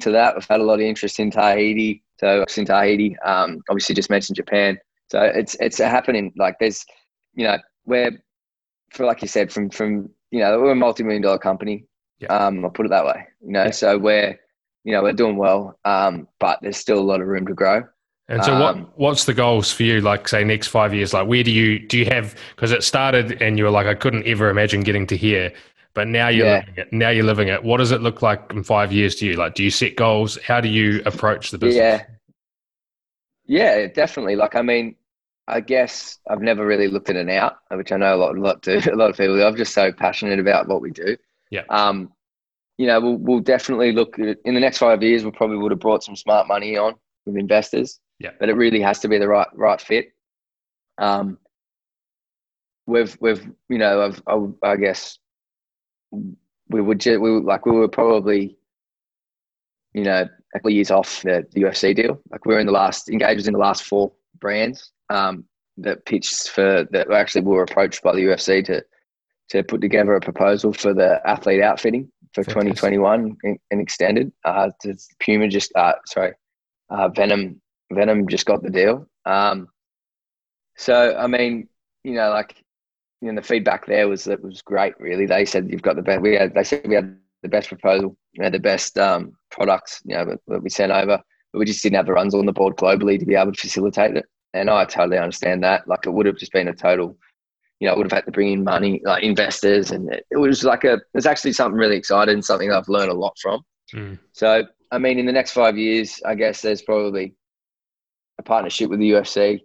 to that. We've had a lot of interest in Tahiti. So in Tahiti, um, obviously just mentioned Japan. So it's it's happening. Like there's, you know, we're for like you said, from from you know we're a multi-million dollar company. Yeah. Um, I'll put it that way. You know, yeah. so we're you know we're doing well, um, but there's still a lot of room to grow. And so, what um, what's the goals for you? Like, say, next five years. Like, where do you do you have? Because it started, and you were like, I couldn't ever imagine getting to here, but now you're yeah. living it. Now you're living it. What does it look like in five years to you? Like, do you set goals? How do you approach the business? Yeah, yeah, definitely. Like, I mean, I guess I've never really looked at an out, which I know a lot, a lot, do, [laughs] a lot of people do. I'm just so passionate about what we do. Yeah. Um, you know, we'll, we'll definitely look at, in the next five years. We probably would have brought some smart money on with investors. Yeah. But it really has to be the right right fit. Um, we've we've you know I've, I, I guess we would just, we would, like we were probably you know a couple of years off the, the UFC deal. Like we we're in the last engages in the last four brands um, that pitched for that actually were approached by the UFC to to put together a proposal for the athlete outfitting for Fantastic. 2021 and, extended. Uh, Puma just uh, sorry, uh, Venum Venum just got the deal. Um, so I mean, you know, like you know, the feedback there was that was great. Really, they said you've got the best. We had they said we had the best proposal, you know, the best um, products, you know, that we sent over but we just didn't have the runs on the board globally to be able to facilitate it. And I totally understand that. Like it would have just been a total, you know, would have had to bring in money, like investors, and it, was like a. It's actually something really exciting, something I've learned a lot from. Mm. So, I mean, in the next five years, I guess there's probably a partnership with the UFC,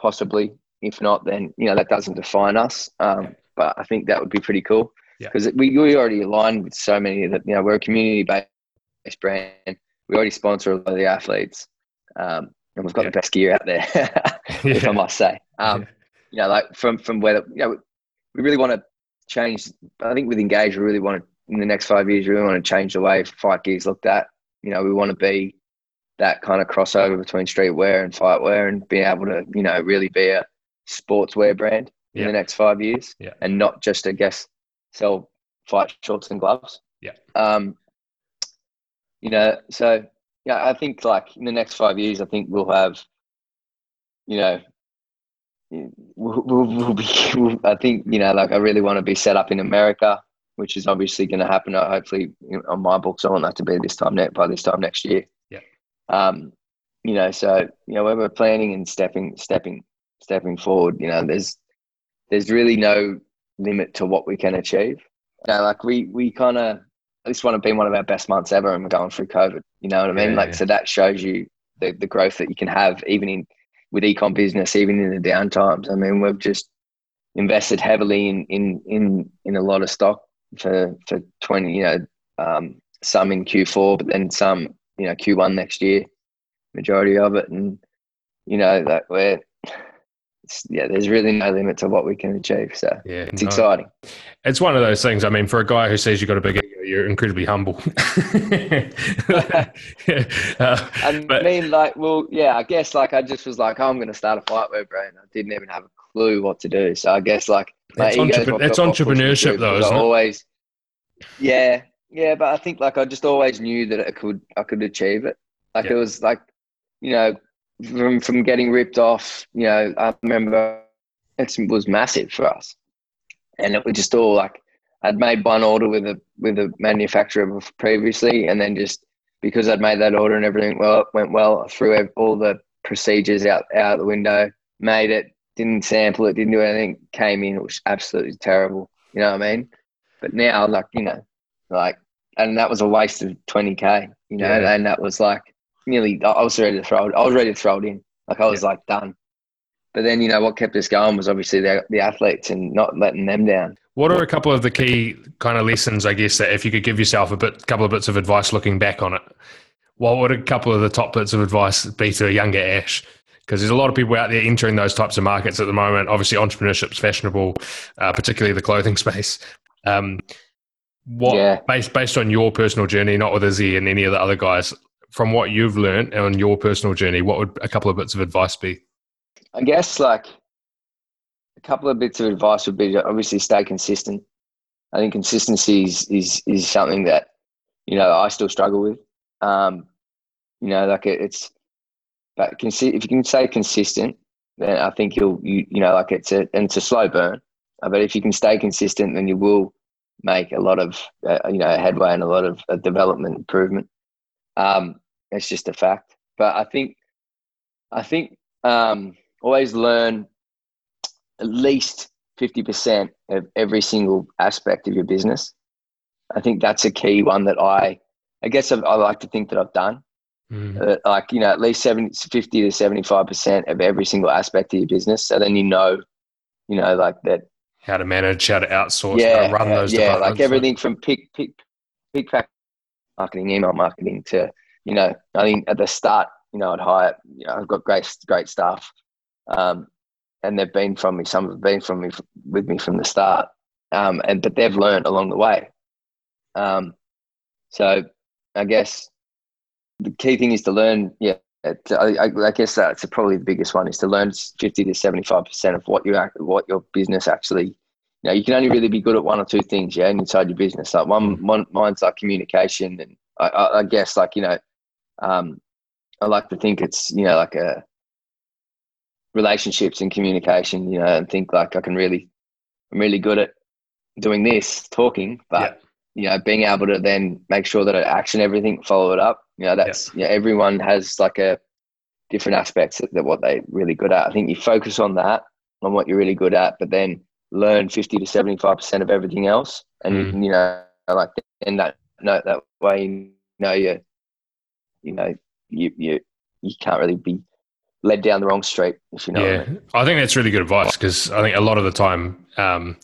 possibly. If not, then you know that doesn't define us. Um, but I think that would be pretty cool because yeah. we we already align with so many that you know we're a community based brand we already sponsor a lot of the athletes, um, and we've got yeah. the best gear out there, [laughs] if I must say. Um, yeah. You know, like from from where you know we really want to change. I think with Engage, we really want to in the next five years, we really want to change the way fight gear is looked at. You know, we want to be that kind of crossover between streetwear and fightwear, and being able to you know really be a sportswear brand in the next five years, yeah. and not just I guess sell fight shorts and gloves. Yeah. Um, you know, so yeah, I think like in the next five years, I think we'll have, you know, we'll, we'll, we'll be. We'll, I think you know, like I really want to be set up in America, which is obviously going to happen. Uh, hopefully, on my books, I want that to be this time next by this time next year. Um, you know, so you know, when we're planning and stepping stepping stepping forward. You know, there's there's really no limit to what we can achieve. You know, like we we kind of this one have been one of our best months ever, and we're going through COVID. You know what I mean? Yeah, like yeah. so that shows you the the growth that you can have even in with ecom business, even in the down times. I mean, we've just invested heavily in in in in a lot of stock for for twenty. You know, um, some in Q4, but then some you know Q1 next year, majority of it, and you know that we're yeah, there's really no limit to what we can achieve. So yeah, it's no. exciting. It's one of those things. I mean, for a guy who says you've got a big ego, you're incredibly humble. [laughs] [laughs] uh, I but, mean, like, well, yeah, I guess like I just was like, oh, I'm going to start a fight web, bro. And I didn't even have a clue what to do. So I guess like that's, entrep- that's entrepreneurship, though, isn't it? Always, yeah, yeah. But I think like I just always knew that I could, I could achieve it. Like it was like, you know, from from getting ripped off. You know, I remember it was massive for us, and it was just all like I'd made one order with a with a manufacturer previously, and then just because I'd made that order and everything well went well, I threw all the procedures out out the window, made it, didn't sample it, didn't do anything, came in, it was absolutely terrible. You know what I mean? But now, like you know, like, and that was a waste of twenty k. You know, yeah. and that was like nearly I was ready to throw it. I was ready to throw it in. Like I was yeah. like done. But then you know what kept us going was obviously the, the athletes and not letting them down. What are a couple of the key kind of lessons, I guess, that if you could give yourself a bit, couple of bits of advice looking back on it, what would a couple of the top bits of advice be to a younger Ash? Because there's a lot of people out there entering those types of markets at the moment. Obviously, entrepreneurship's fashionable, uh, particularly the clothing [laughs] space. Um, what yeah. based based on your personal journey, not with Izzy and any of the other guys, from what you've learned on your personal journey, what would a couple of bits of advice be? I guess like a couple of bits of advice would be to obviously stay consistent. I think consistency is is, is something that you know I still struggle with. Um, you know, like it, it's but consi- if you can stay consistent, then I think you'll you you know like it's a and it's a slow burn. But if you can stay consistent, then you will make a lot of uh, you know headway and a lot of uh, development improvement. Um, it's just a fact. But I think, I think um, always learn at least fifty percent of every single aspect of your business. I think that's a key one that I, I guess I've, i like to think that I've done. Mm. Uh, like you know, at least 70, 50 to seventy five percent of every single aspect of your business. So then you know, you know, like that. How to manage, how to outsource, yeah, how to run those. Yeah, like everything from pick, pick, pick, pack marketing, email marketing to you know, I think at the start, you know, I'd hire, you know, I've got great, great staff. Um, and they've been from me, some have been from me, with me from the start. Um, and, but they've learned along the way. Um, so I guess the key thing is to learn, yeah, I, I, I, guess that's probably the biggest one is to learn 50 to 75% of what you what your business actually, you know, you can only really be good at one or two things, yeah, inside your business. Like one, one mine's like communication and I, I guess like, you know, um, I like to think it's you know like a relationships and communication, you know, and think like I can really, I'm really good at doing this, talking, but yeah. you know, being able to then make sure that I action everything, follow it up. You know, that's yeah. you know, everyone has like a different aspects that, what they're really good at. I think you focus on that, on what you're really good at, but then learn 50 to 75 percent of everything else, and mm. you know, like in that note that way, you know, you you know, you you you can't really be led down the wrong street if you know. Yeah, I, mean. I, think that's really good advice because I think a lot of the time, um,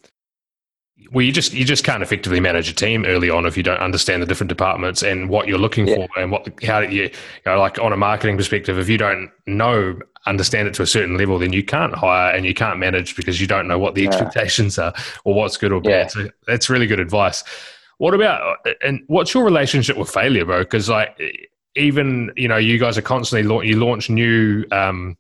well, you just you just can't effectively manage a team early on if you don't understand the different departments and what you're looking yeah. for and what how you, you know, like on a marketing perspective, if you don't know understand it to a certain level, then you can't hire and you can't manage because you don't know what the yeah. expectations are or what's good or bad. Yeah. So that's really good advice. What about and what's your relationship with failure, bro? Because like even you know you guys are constantly you launch new um,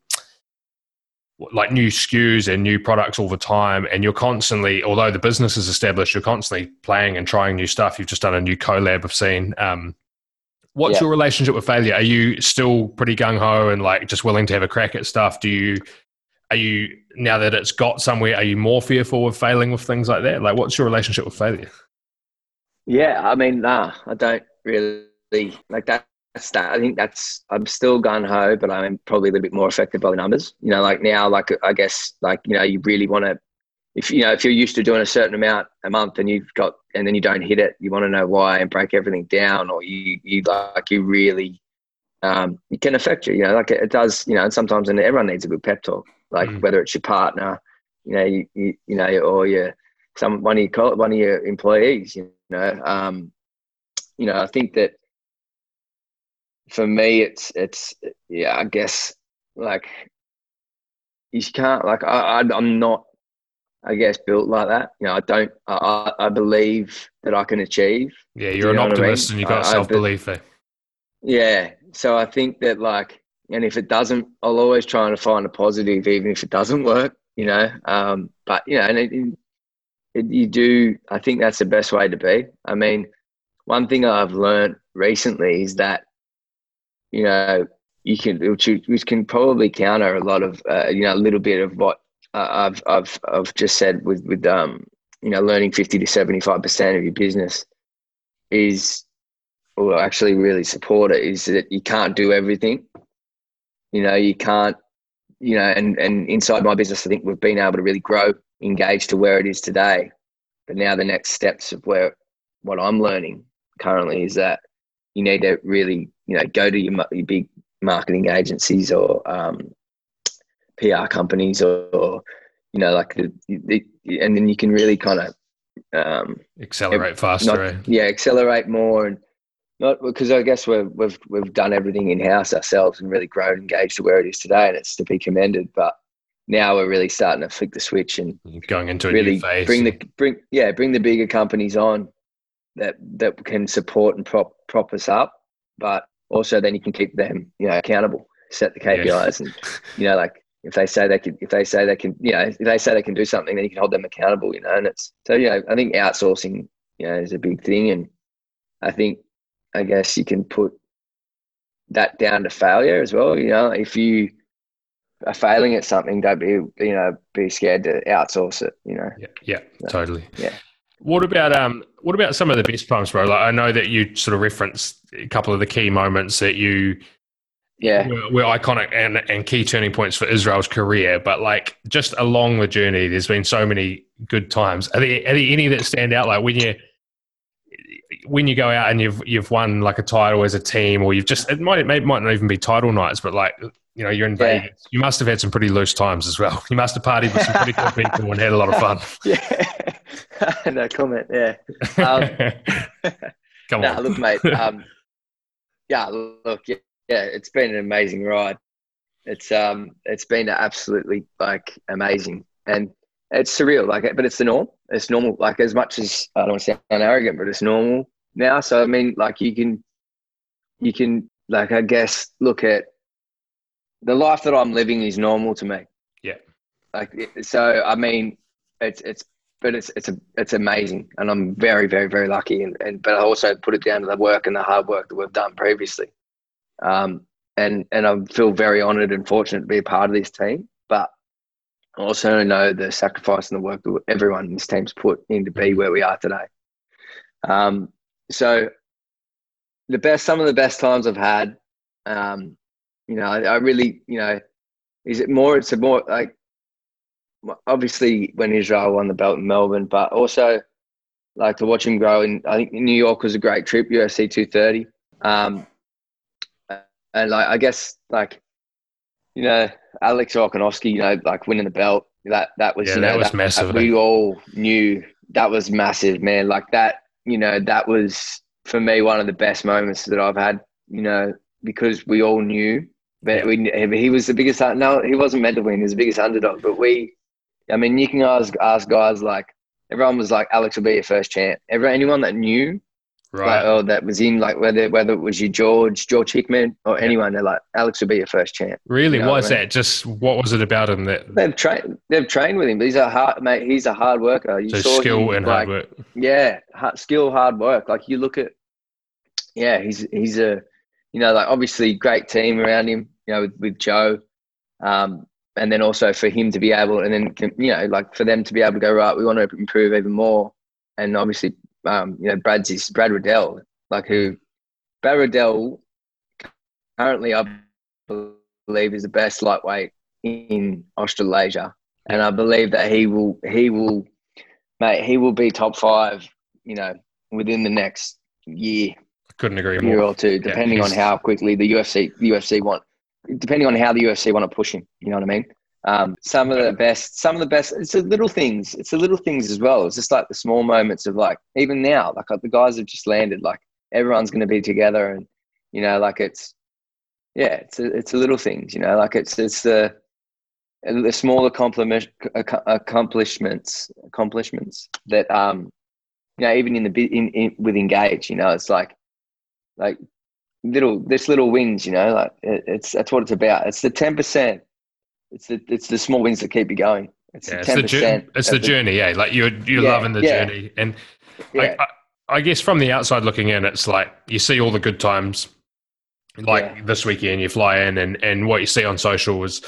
like new SKUs and new products all the time, and you're constantly, although the business is established, you're constantly playing and trying new stuff. You've just done a new collab. I've seen. Um, what's yeah. your relationship with failure? Are you still pretty gung ho and like just willing to have a crack at stuff? Do you are you now that it's got somewhere? Are you more fearful of failing with things like that? Like, what's your relationship with failure? Yeah, I mean, nah, I don't really like that that's that. I think that's I'm still gun ho, but I'm probably a little bit more affected by the numbers. You know, like now, like I guess, like you know, you really want to, if you know, if you're used to doing a certain amount a month and you've got, and then you don't hit it, you want to know why and break everything down, or you you like you really, um, it can affect you. You know, like it, it does. You know, and sometimes and everyone needs a good pep talk. Like mm. whether it's your partner, you know, you, you, you know, or your some one of your one of your employees. You know, um, you know, I think that for me, it's it's yeah, I guess like you can't like I, I am not I guess built like that. You know, I don't I I believe that I can achieve. Yeah, you're you an optimist I mean? and you've got self belief there. Yeah, so I think that like, and if it doesn't, I'll always try and find a positive, even if it doesn't work. You know, um, but you know, and it, it, you do. I think that's the best way to be. I mean, one thing I've learned recently is that you know, you can which, which can probably counter a lot of uh, you know a little bit of what uh, I've I've I've just said with with um you know learning fifty to seventy five percent of your business is or actually really support it is that you can't do everything. You know, you can't you know, and and inside my business, I think we've been able to really grow, engage to where it is today. But now the next steps of where what I'm learning currently is that you need to really you know go to your, your big marketing agencies or um, PR companies or, or, you know like the, the, and then you can really kind of um, accelerate faster. Not, eh? Yeah, accelerate more and not because I guess we've we've we've done everything in house ourselves and really grown engaged to where it is today, and it's to be commended. But now we're really starting to flick the switch and going into a really bring the bring yeah bring the bigger companies on that that can support and prop prop us up, but also then you can keep them you know accountable, set the KPIs, yeah. and you know like if they say they can if they say they can you know if they say they can do something, then you can hold them accountable. You know, and it's so you know I think outsourcing you know is a big thing, and I think I guess you can put that down to failure as well. You know, if you are failing at something, don't be you know be scared to outsource it. You know. Yeah. Yeah. So, totally. Yeah. What about um? What about some of the best poems, bro? Like I know that you sort of referenced a couple of the key moments that you, yeah, were, were iconic and and key turning points for Israel's career. But like just along the journey, there's been so many good times. Are there, are there any that stand out? Like when you when you go out and you've you've won like a title as a team, or you've just it might it might not even be title nights, but like you know, you're in yeah. Vegas. You must have had some pretty loose times as well. [laughs] You must have partied with some pretty cool people and had a lot of fun. [laughs] Yeah. [laughs] no comment. Yeah. Um, [laughs] Come on. look, mate. [laughs] Um, yeah, look, yeah, yeah, it's been an amazing ride. It's um, it's been absolutely like amazing, and it's surreal. Like, but it's the norm. It's normal. Like, as much as I don't want to sound arrogant, but it's normal now. So I mean, like, you can, you can, like, I guess, look at the life that I'm living is normal to me. Yeah. Like so, I mean, it's it's but it's it's a, it's amazing, and I'm very very very lucky, and, and but I also put it down to the work and the hard work that we've done previously, um, and and I feel very honoured and fortunate to be a part of this team, but I also know the sacrifice and the work that everyone in this team's put in to be where we are today. Um, so the best, some of the best times I've had, um, you know, I, I really, you know, is it more? It's a more like obviously when Israel won the belt in Melbourne, but also like to watch him grow. And I think New York was a great trip, UFC 230. Um, and like I guess like you know Alex Volkanovski, you know, like winning the belt. That that was yeah, you know that was that, massive. we all knew that was massive, man. Like that, you know, that was for me one of the best moments that I've had. You know, because we all knew but we, he was the biggest. No, he wasn't meant to win. He was the biggest underdog. But we, I mean, you can ask ask guys like everyone was like, Alex will be your first champ. Everyone, anyone that knew, right, like, or that was in like whether whether it was you George George Hickman or anyone, they're like, Alex will be your first champ. Really, you know why is I mean? that? Just what was it about him that they've trained? They've trained with him. He's a hard mate. He's a hard worker. You so skill him, and like, hard work. Yeah, hard, skill, hard work. Like you look at, yeah, he's he's a, you know, like obviously great team around him you know, with, with Joe. Um, and then also for him to be able, and then, you know, like for them to be able to go, right, we want to improve even more. And obviously, um, you know, Brad's is Brad Riddell, like who, Brad Riddell currently, I believe, is the best lightweight in Australasia, and I believe that he will he will, mate, he will be top five. You know, within the next year. Couldn't agree year more. Year or two, depending yeah, on how quickly the UFC UFC want, depending on how the UFC want to push him. You know what I mean? Um, some of the best, some of the best. It's the little things. It's the little things as well. It's just like the small moments of like even now, like the guys have just landed. Like everyone's going to be together, and you know, like it's yeah, it's a, it's the little things. You know, like it's it's the the small accomplishments accomplishments accomplishments that um you know even in the in, in with engage. You know, it's like like little this little wins. You know, like it, it's that's what it's about. It's the ten percent it's the it's the small wins that keep you going. It's yeah, the it's the, it's the journey, yeah. Like you're you're yeah, loving the yeah. journey, and I, I, I, guess from the outside looking in, it's like you see all the good times. Like this weekend, you fly in, and and what you see on social is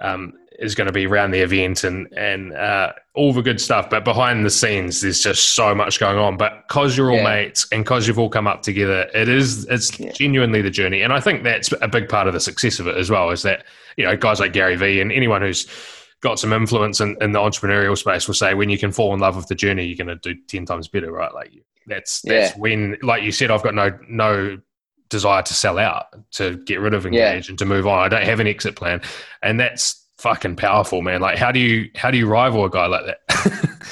um, is going to be around the event and and uh, all the good stuff. But behind the scenes, there's just so much going on. But because you're all yeah. mates and because you've all come up together, it is it's yeah. genuinely the journey. And I think that's a big part of the success of it as well. Is that you know guys like Gary Vee and anyone who's got some influence in, in the entrepreneurial space will say when you can fall in love with the journey, you're going to do ten times better, right? Like that's that's yeah. when, like you said, I've got no no desire to sell out, to get rid of engage, and to move on. I don't have an exit plan, and that's fucking powerful, man. Like, how do you how do you rival a guy like that?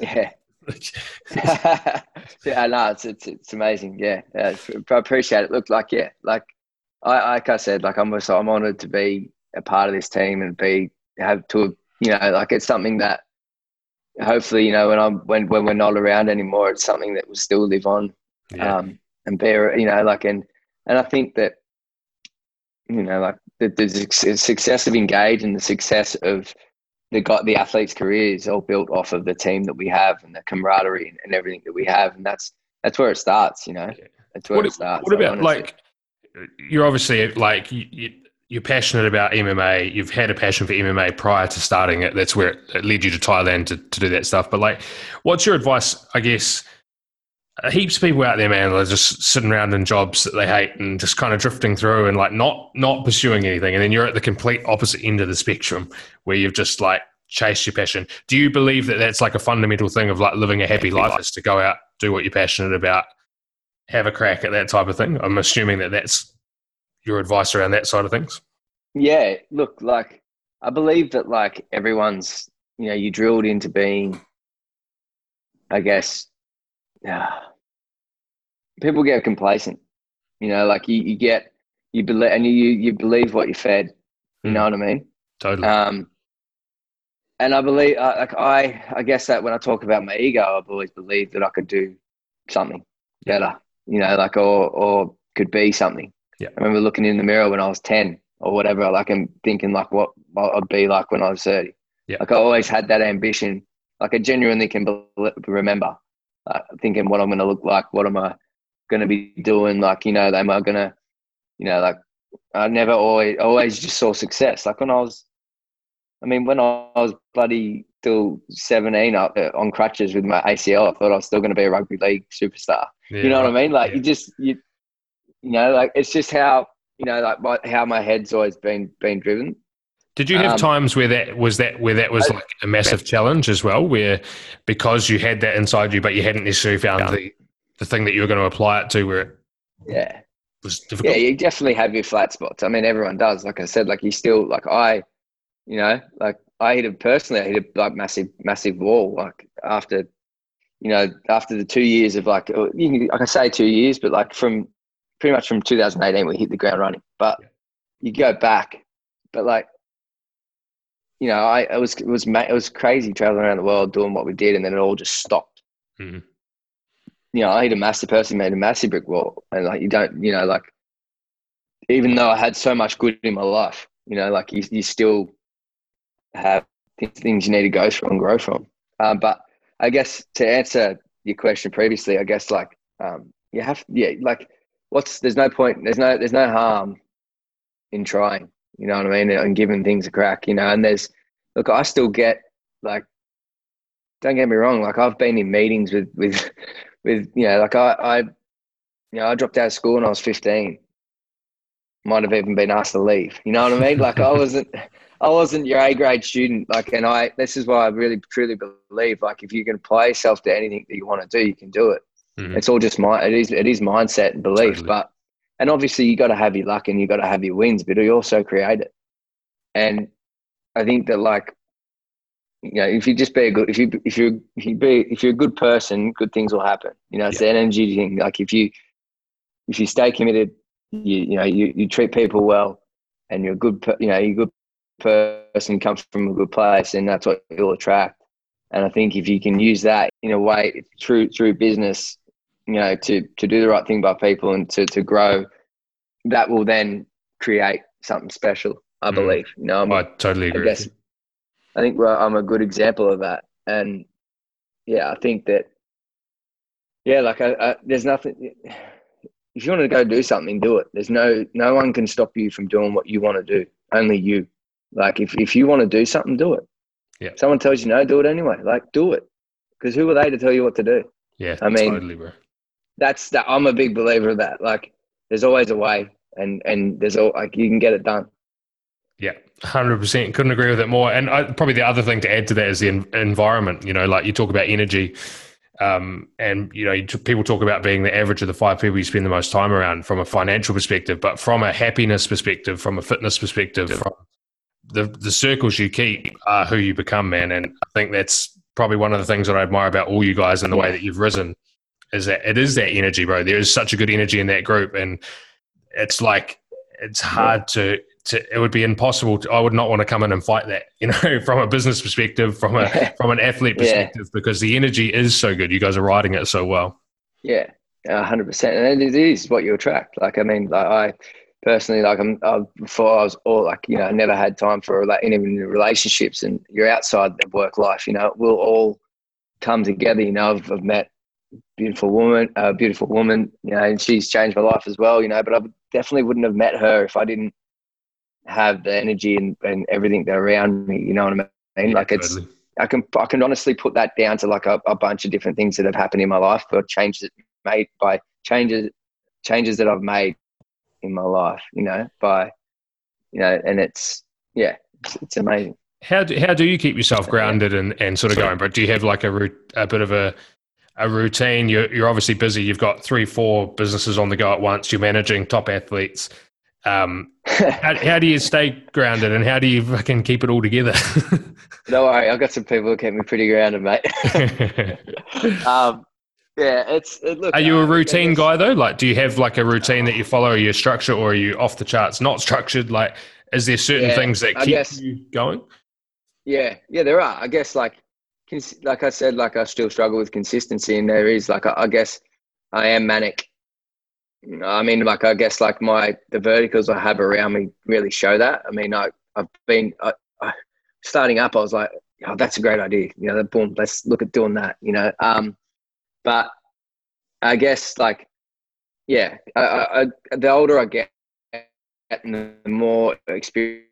yeah. [laughs] [laughs] yeah, no, it's, it's it's amazing. Yeah, yeah, I appreciate it. Look, like yeah, like I like I said, like I'm also I'm honoured to be a part of this team and be have to you know like it's something that hopefully you know when I'm when when we're not around anymore, it's something that will still live on yeah. um, and bear you know like and and I think that you know like the, the success of Engage and the success of the got the athletes' careers all built off of the team that we have and the camaraderie and, and everything that we have, and that's that's where it starts. You know, that's where what, it starts. What about like you're obviously like you, you're passionate about MMA. You've had a passion for MMA prior to starting it. That's where it led you to Thailand to, to do that stuff. But like, what's your advice? I guess Uh, heaps of people out there, man, are just sitting around in jobs that they hate and just kind of drifting through and like not not pursuing anything. And then you're at the complete opposite end of the spectrum where you've just like chased your passion. Do you believe that that's like a fundamental thing of like living a happy life is to go out, do what you're passionate about, have a crack at that type of thing? I'm assuming that that's your advice around that side of things. Yeah, look, like I believe that like everyone's, you know, you drilled into being, I guess, yeah, people get complacent. You know, like you, you get you believe and you you believe what you're fed. You mm. know what I mean? Totally. Um, and I believe, uh, like I, I guess that when I talk about my ego, I've always believed that I could do something better. You know, like or or could be something. Yeah. I remember looking in the mirror when I was ten or whatever, like I'm thinking like what, what I'd be like when I was thirty. Yeah. Like I always had that ambition. Like I genuinely can be- remember uh, thinking what I'm going to look like, what am I going to be doing? Like, you know, am I going to, you know, like I never always, always just saw success. Like when I was, I mean, when I was bloody still 17 up uh, on crutches with my ACL, I thought I was still going to be a rugby league superstar. Yeah, you know what I mean? Like yeah. you just, you, you know, like it's just how, you know, like my, how my head's always been, been driven. Did you have um, times where that was that where that was like a massive challenge as well, where because you had that inside you, but you hadn't necessarily found the, the thing that you were going to apply it to, where it yeah was difficult. Yeah, you definitely have your flat spots. I mean, everyone does. Like I said, like you still like I, you know, like I hit it personally. I hit a like massive, massive wall. Like after, you know, after the two years of like, uh, you can, I say two years, but like from pretty much from 2018, we hit the ground running. But yeah. you go back, but like you know, I it was it was it was crazy traveling around the world doing what we did, and then it all just stopped. Mm-hmm. You know, I hit a massive person, made a massive brick wall, and like you don't, you know, like even though I had so much good in my life, you know, like you you still have things you need to go through and grow from. Um, but I guess to answer your question previously, I guess like um, you have, yeah, like what's there's no point, there's no there's no harm in trying. You know what I mean? And giving things a crack, you know. And there's, look, I still get like, don't get me wrong. Like I've been in meetings with with [laughs] with you know, like I I, you know, I dropped out of school when I was 15. might have even been asked to leave. You know what I mean? Like I wasn't, I wasn't your A grade student. Like, and I, this is why I really truly believe, like, if you can apply yourself to anything that you want to do, you can do it. Mm-hmm. It's all just my, it is, it is mindset and belief. Totally. But, and obviously you got to have your luck and you got to have your wins, but you also create it. And I think that like, you know, if you just be a good, if you, if you, if you be, if you're a good person, good things will happen. You know, it's yeah. an energy thing. Like if you, if you stay committed, you, you know, you, you treat people well and you're a good, you know, you're a good person comes from a good place and that's what you'll attract. And I think if you can use that in a way through, through business, you know, to, to do the right thing by people and to, to grow, that will then create something special, I mm. believe. You know, I'm, i totally agree. I, guess, I think I'm a good example of that. And yeah, I think that, yeah, like I, I, there's nothing, if you want to go do something, do it. There's no, no one can stop you from doing what you want to do. Only you. Like if, if you want to do something, do it. Yeah. Someone tells you no, do it anyway. Like do it. Because who are they to tell you what to do? Yeah. I mean, totally, bro. That's that. I'm a big believer of that. Like there's always a way, and and there's all like you can get it done. Yeah, hundred percent. Couldn't agree with it more. And I, probably the other thing to add to that is the environment. You know, like you talk about energy, um, and you know, people talk about being the average of the five people you spend the most time around from a financial perspective, but from a happiness perspective, from a fitness perspective, from the the circles you keep are who you become, man. And I think that's probably one of the things that I admire about all you guys and the way that you've risen is that it is that energy, bro. There is such a good energy in that group, and it's like it's hard to to. It would be impossible. To, I would not want to come in and fight that, you know, [laughs] from a business perspective, from a [laughs] from an athlete perspective, yeah. because the energy is so good. You guys are riding it so well. Yeah, hundred percent, and it is what you attract. Like, I mean, like I personally, like I'm I, before I was all like, you know, I never had time for like any relationships, and you're outside the work life. You know, we'll all come together. You know, I've, I've met beautiful woman, a uh, beautiful woman, you know, and she's changed my life as well. You know, but I definitely wouldn't have met her if I didn't have the energy and, and everything that around me. You know what I mean? Like it's. Totally. I can I can honestly put that down to like a, a bunch of different things that have happened in my life or changes made by changes changes that I've made in my life, you know, by, you know, and it's, yeah, it's, it's amazing. How do, how do you keep yourself grounded and, and sort of going, But Do you have like a, a bit of a, a routine? You're, you're obviously busy. You've got three, four businesses on the go at once. You're managing top athletes. Um, how, how, do you stay grounded and how do you fucking keep it all together? [laughs] Don't worry, I've got some people who keep me pretty grounded, mate. [laughs] um, yeah, it's it, look. Are you a uh, routine guy though? Like, do you have like a routine that you follow? Are you structure, or are you off the charts, not structured? Like, is there certain yeah, things that keep guess, you going? Yeah, yeah, there are. I guess like, like I said, like I still struggle with consistency, and there is like I, I guess I am manic. I mean, like I guess like my the verticals I have around me really show that. I mean, I I've been I, I, starting up. I was like, oh, that's a great idea. You know, boom, let's look at doing that. You know, um, but I guess like, yeah, I, I, the older I get, and the more experienced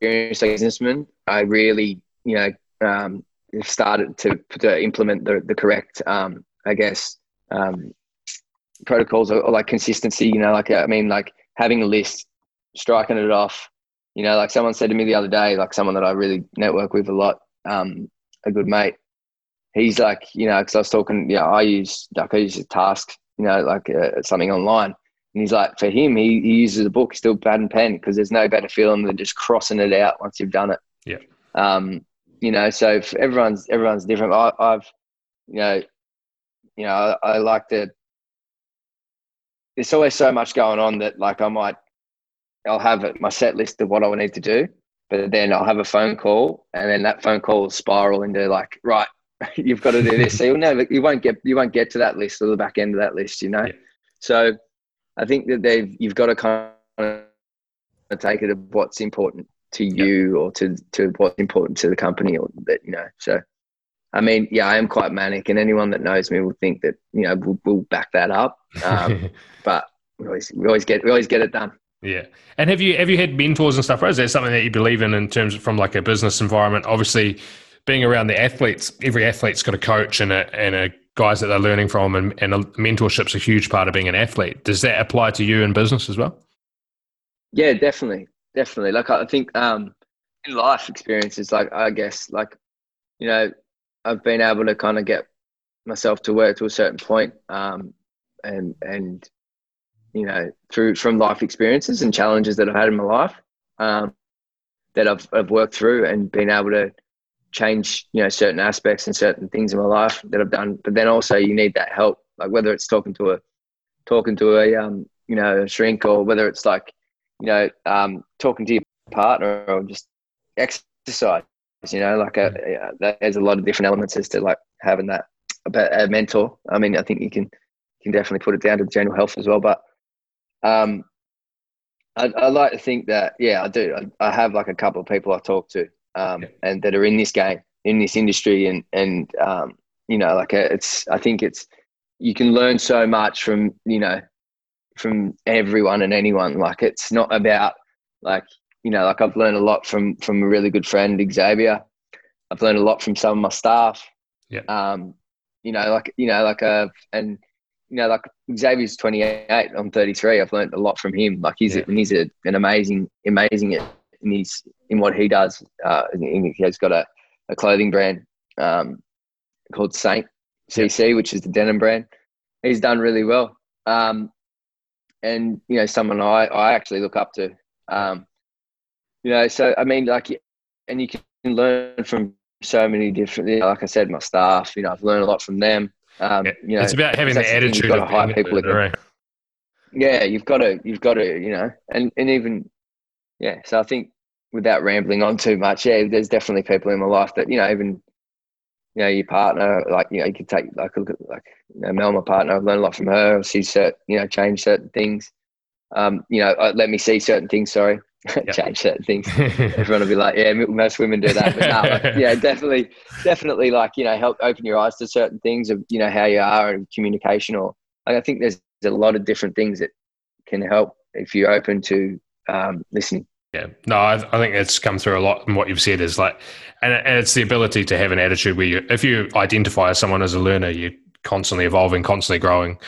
businessman, I really, you know, um, started to to implement the the correct, um, I guess, um, protocols or, or, like consistency. You know, like I mean, like having a list, striking it off. You know, like someone said to me the other day, like someone that I really network with a lot, um, a good mate he's like, you know, because I was talking, yeah, I use like I use a task, you know, like uh, something online. And he's like, for him, he, he uses a book, still pad and pen, because there's no better feeling than just crossing it out once you've done it. Yeah. Um, you know, so everyone's everyone's different. I, have you know, you know, I, I like to. There's always so much going on that, like, I might, I'll have my set list of what I need to do, but then I'll have a phone call, and then that phone call will spiral into like, right, [laughs] you've got to do this. So you'll never, you won't get, you won't get to that list or the back end of that list, you know? Yeah. So I think that they've, you've got to kind of take it of what's important to you or to, to what's important to the company or that, you know, so. I mean, yeah, I am quite manic, and anyone that knows me will think that you know we'll, we'll back that up. Um, [laughs] but we always, we always get we always get it done. Yeah, and have you have you had mentors and stuff? Right? Is that something that you believe in in terms of from like a business environment? Obviously, being around the athletes, every athlete's got a coach and a, and a guys that they're learning from, and, and a mentorship's a huge part of being an athlete. Does that apply to you in business as well? Yeah, definitely, definitely. Like I think um, in life experiences, like I guess, like you know, I've been able to kind of get myself to work to a certain point, um, and and you know, through from life experiences and challenges that I've had in my life, um, that I've I've worked through and been able to change, you know, certain aspects and certain things in my life that I've done. But then also you need that help, like whether it's talking to a talking to a um, you know, a shrink or whether it's like, you know, um, talking to your partner or just exercise. You know, like a, a, there's a lot of different elements as to like having that but a mentor. I mean, I think you can can definitely put it down to general health as well. But um, I, I like to think that yeah, I do. I, I, have like a couple of people I talk to, um, and that are in this game, in this industry, and and um, you know, like uh, it's. I think it's you can learn so much from you know from everyone and anyone. Like it's not about like you know, like I've learned a lot from from a really good friend Xavier. I've learned a lot from some of my staff. Yeah. Um, you know, like you know, like uh, and you know, like Xavier's 28, I'm 33. I've learned a lot from him. Like he's yeah. he's a, an amazing, amazing in his in what he does. Uh, he has got a, a clothing brand um, called Saint CC, yeah. which is the denim brand. He's done really well. Um, and you know, someone I I actually look up to. Um, you know, so I mean, like, and you can learn from so many different. You know, like I said, my staff. You know, I've learned a lot from them. Um, you know, it's about having the attitude of hire people. Right. Yeah, you've got to, you've got to, you know, and and even, yeah. So I think without rambling on too much, yeah, there's definitely people in my life that you know, even you know, your partner, like, you know, you could take, like, look at, like, you know, Mel, my partner, I've learned a lot from her. She's, certain, you know, changed certain things. Um, you know, uh, let me see certain things, sorry. Yep. [laughs] change certain things. [laughs] Everyone will be like, yeah, most women do that, but no, [laughs] yeah, definitely, definitely, like you know, help open your eyes to certain things of you know how you are and communication, or like, I think there's, there's a lot of different things that can help if you're open to um, listening. Yeah, no, I, I, think it's come through a lot. And what you've said is like, and, and it's the ability to have an attitude where you, if you identify as someone as a learner, you're constantly evolving, constantly growing.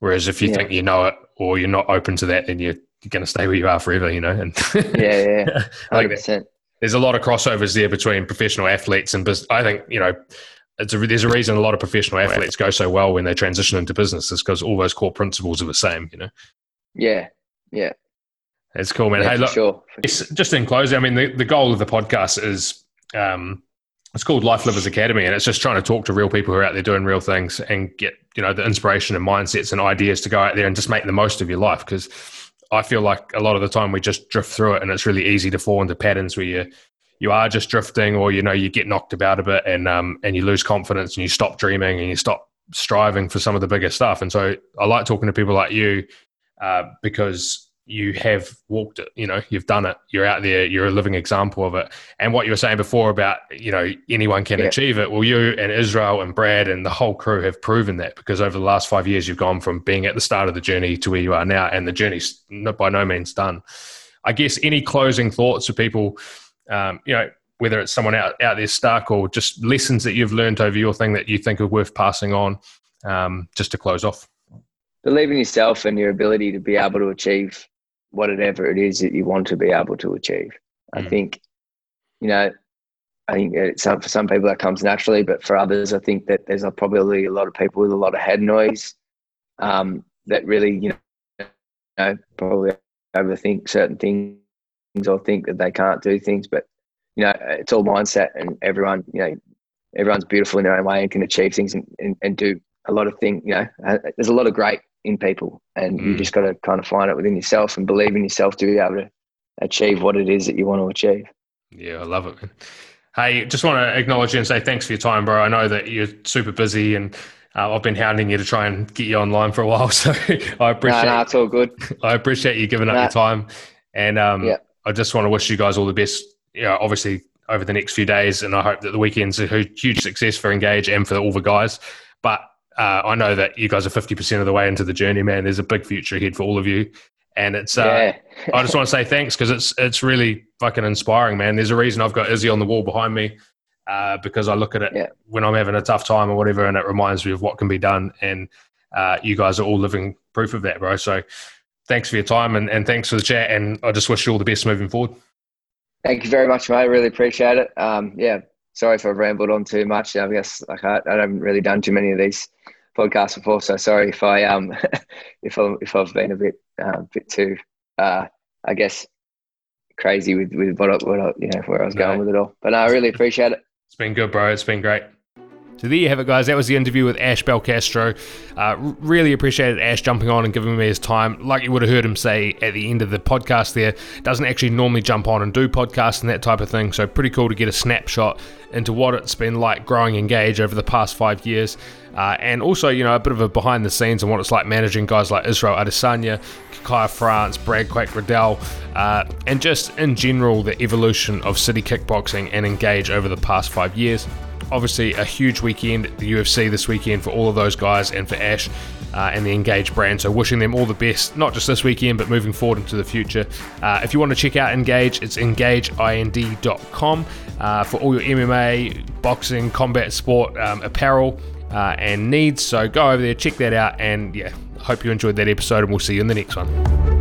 Whereas if you yeah. think you know it or you're not open to that, then you're you're going to stay where you are forever, you know. And yeah, yeah, [laughs] hundred percent. There's a lot of crossovers there between professional athletes and. I think you know, a, there's a reason a lot of professional athletes go so well when they transition into business is because all those core principles are the same, you know. Yeah, yeah. It's cool, man. Yeah, hey, look, sure. just in closing, I mean, the, the goal of the podcast is um, it's called Life Livers Academy, and it's just trying to talk to real people who are out there doing real things and get you know the inspiration and mindsets and ideas to go out there and just make the most of your life because I feel like a lot of the time we just drift through it, and it's really easy to fall into patterns where you you are just drifting, or you know you get knocked about a bit, and um and you lose confidence, and you stop dreaming, and you stop striving for some of the bigger stuff. And so I like talking to people like you uh, because you have walked it you know you've done it you're out there you're a living example of it. And what you were saying before about you know anyone can yeah. achieve it. Well you and israel and brad and the whole crew have proven that because over the last five years you've gone from being at the start of the journey to where you are now and the journey's by no means done. I guess any closing thoughts for people um, you know whether it's someone out, out there stuck or just lessons that you've learned over your thing that you think are worth passing on um, just to close off? Believe in yourself and your ability to be able to achieve whatever it is that you want to be able to achieve. Mm. I think, you know, I think some, for some people that comes naturally, but for others, I think that there's a, probably a lot of people with a lot of head noise um, that really, you know, you know, probably overthink certain things or think that they can't do things. But you know, it's all mindset, and everyone, you know, everyone's beautiful in their own way and can achieve things and, and, and do a lot of things. You know, uh, there's a lot of great in people, and mm. you just got to kind of find it within yourself and believe in yourself to be able to achieve what it is that you want to achieve. Yeah, I love it. Man. Hey, just want to acknowledge you and say thanks for your time, bro. I know that you're super busy and. Uh, I've been hounding you to try and get you online for a while, [laughs] so I appreciate. No, no, it's all good. [laughs] I appreciate you giving up your time, and um, yeah. I just want to wish you guys all the best. You know, obviously over the next few days, and I hope that the weekend's a huge success for Engage and for all the guys. But uh, I know that you guys are 50% of the way into the journey, man. There's a big future ahead for all of you. And it's, uh, yeah. I just want to say thanks because it's, it's really fucking inspiring, man. There's a reason I've got Izzy on the wall behind me uh, because I look at it yeah. when I'm having a tough time or whatever, and it reminds me of what can be done. And uh, you guys are all living proof of that, bro. So thanks for your time and, and thanks for the chat. And I just wish you all the best moving forward. Thank you very much, mate. Really appreciate it. Um, yeah, sorry if I've rambled on too much. I guess I, I haven't really done too many of these podcasts before, so sorry if I um [laughs] if I if I've been a bit uh, bit too uh, I guess crazy with with what, I, what I, you know where I was going with it all. But no, I really appreciate it. It's been good, bro. It's been great. So there you have it, guys. That was the interview with Ash Belcastro. Uh, really appreciated Ash jumping on and giving me his time. Like you would have heard him say at the end of the podcast, there doesn't actually normally jump on and do podcasts and that type of thing. So pretty cool to get a snapshot into what it's been like growing Engage over the past five years, uh, and also you know a bit of a behind the scenes and what it's like managing guys like Israel Adesanya, Kai France, Brad Quake Riddell, uh, and just in general the evolution of city kickboxing and Engage over the past five years obviously a huge weekend the UFC this weekend for all of those guys and for Ash uh, and the Engage brand. So wishing them all the best, not just this weekend, but moving forward into the future. Uh, if you want to check out Engage, it's engageind.com uh, for all your MMA, boxing, combat sport um, apparel. Uh, and needs so go over there check that out and yeah hope you enjoyed that episode and we'll see you in the next one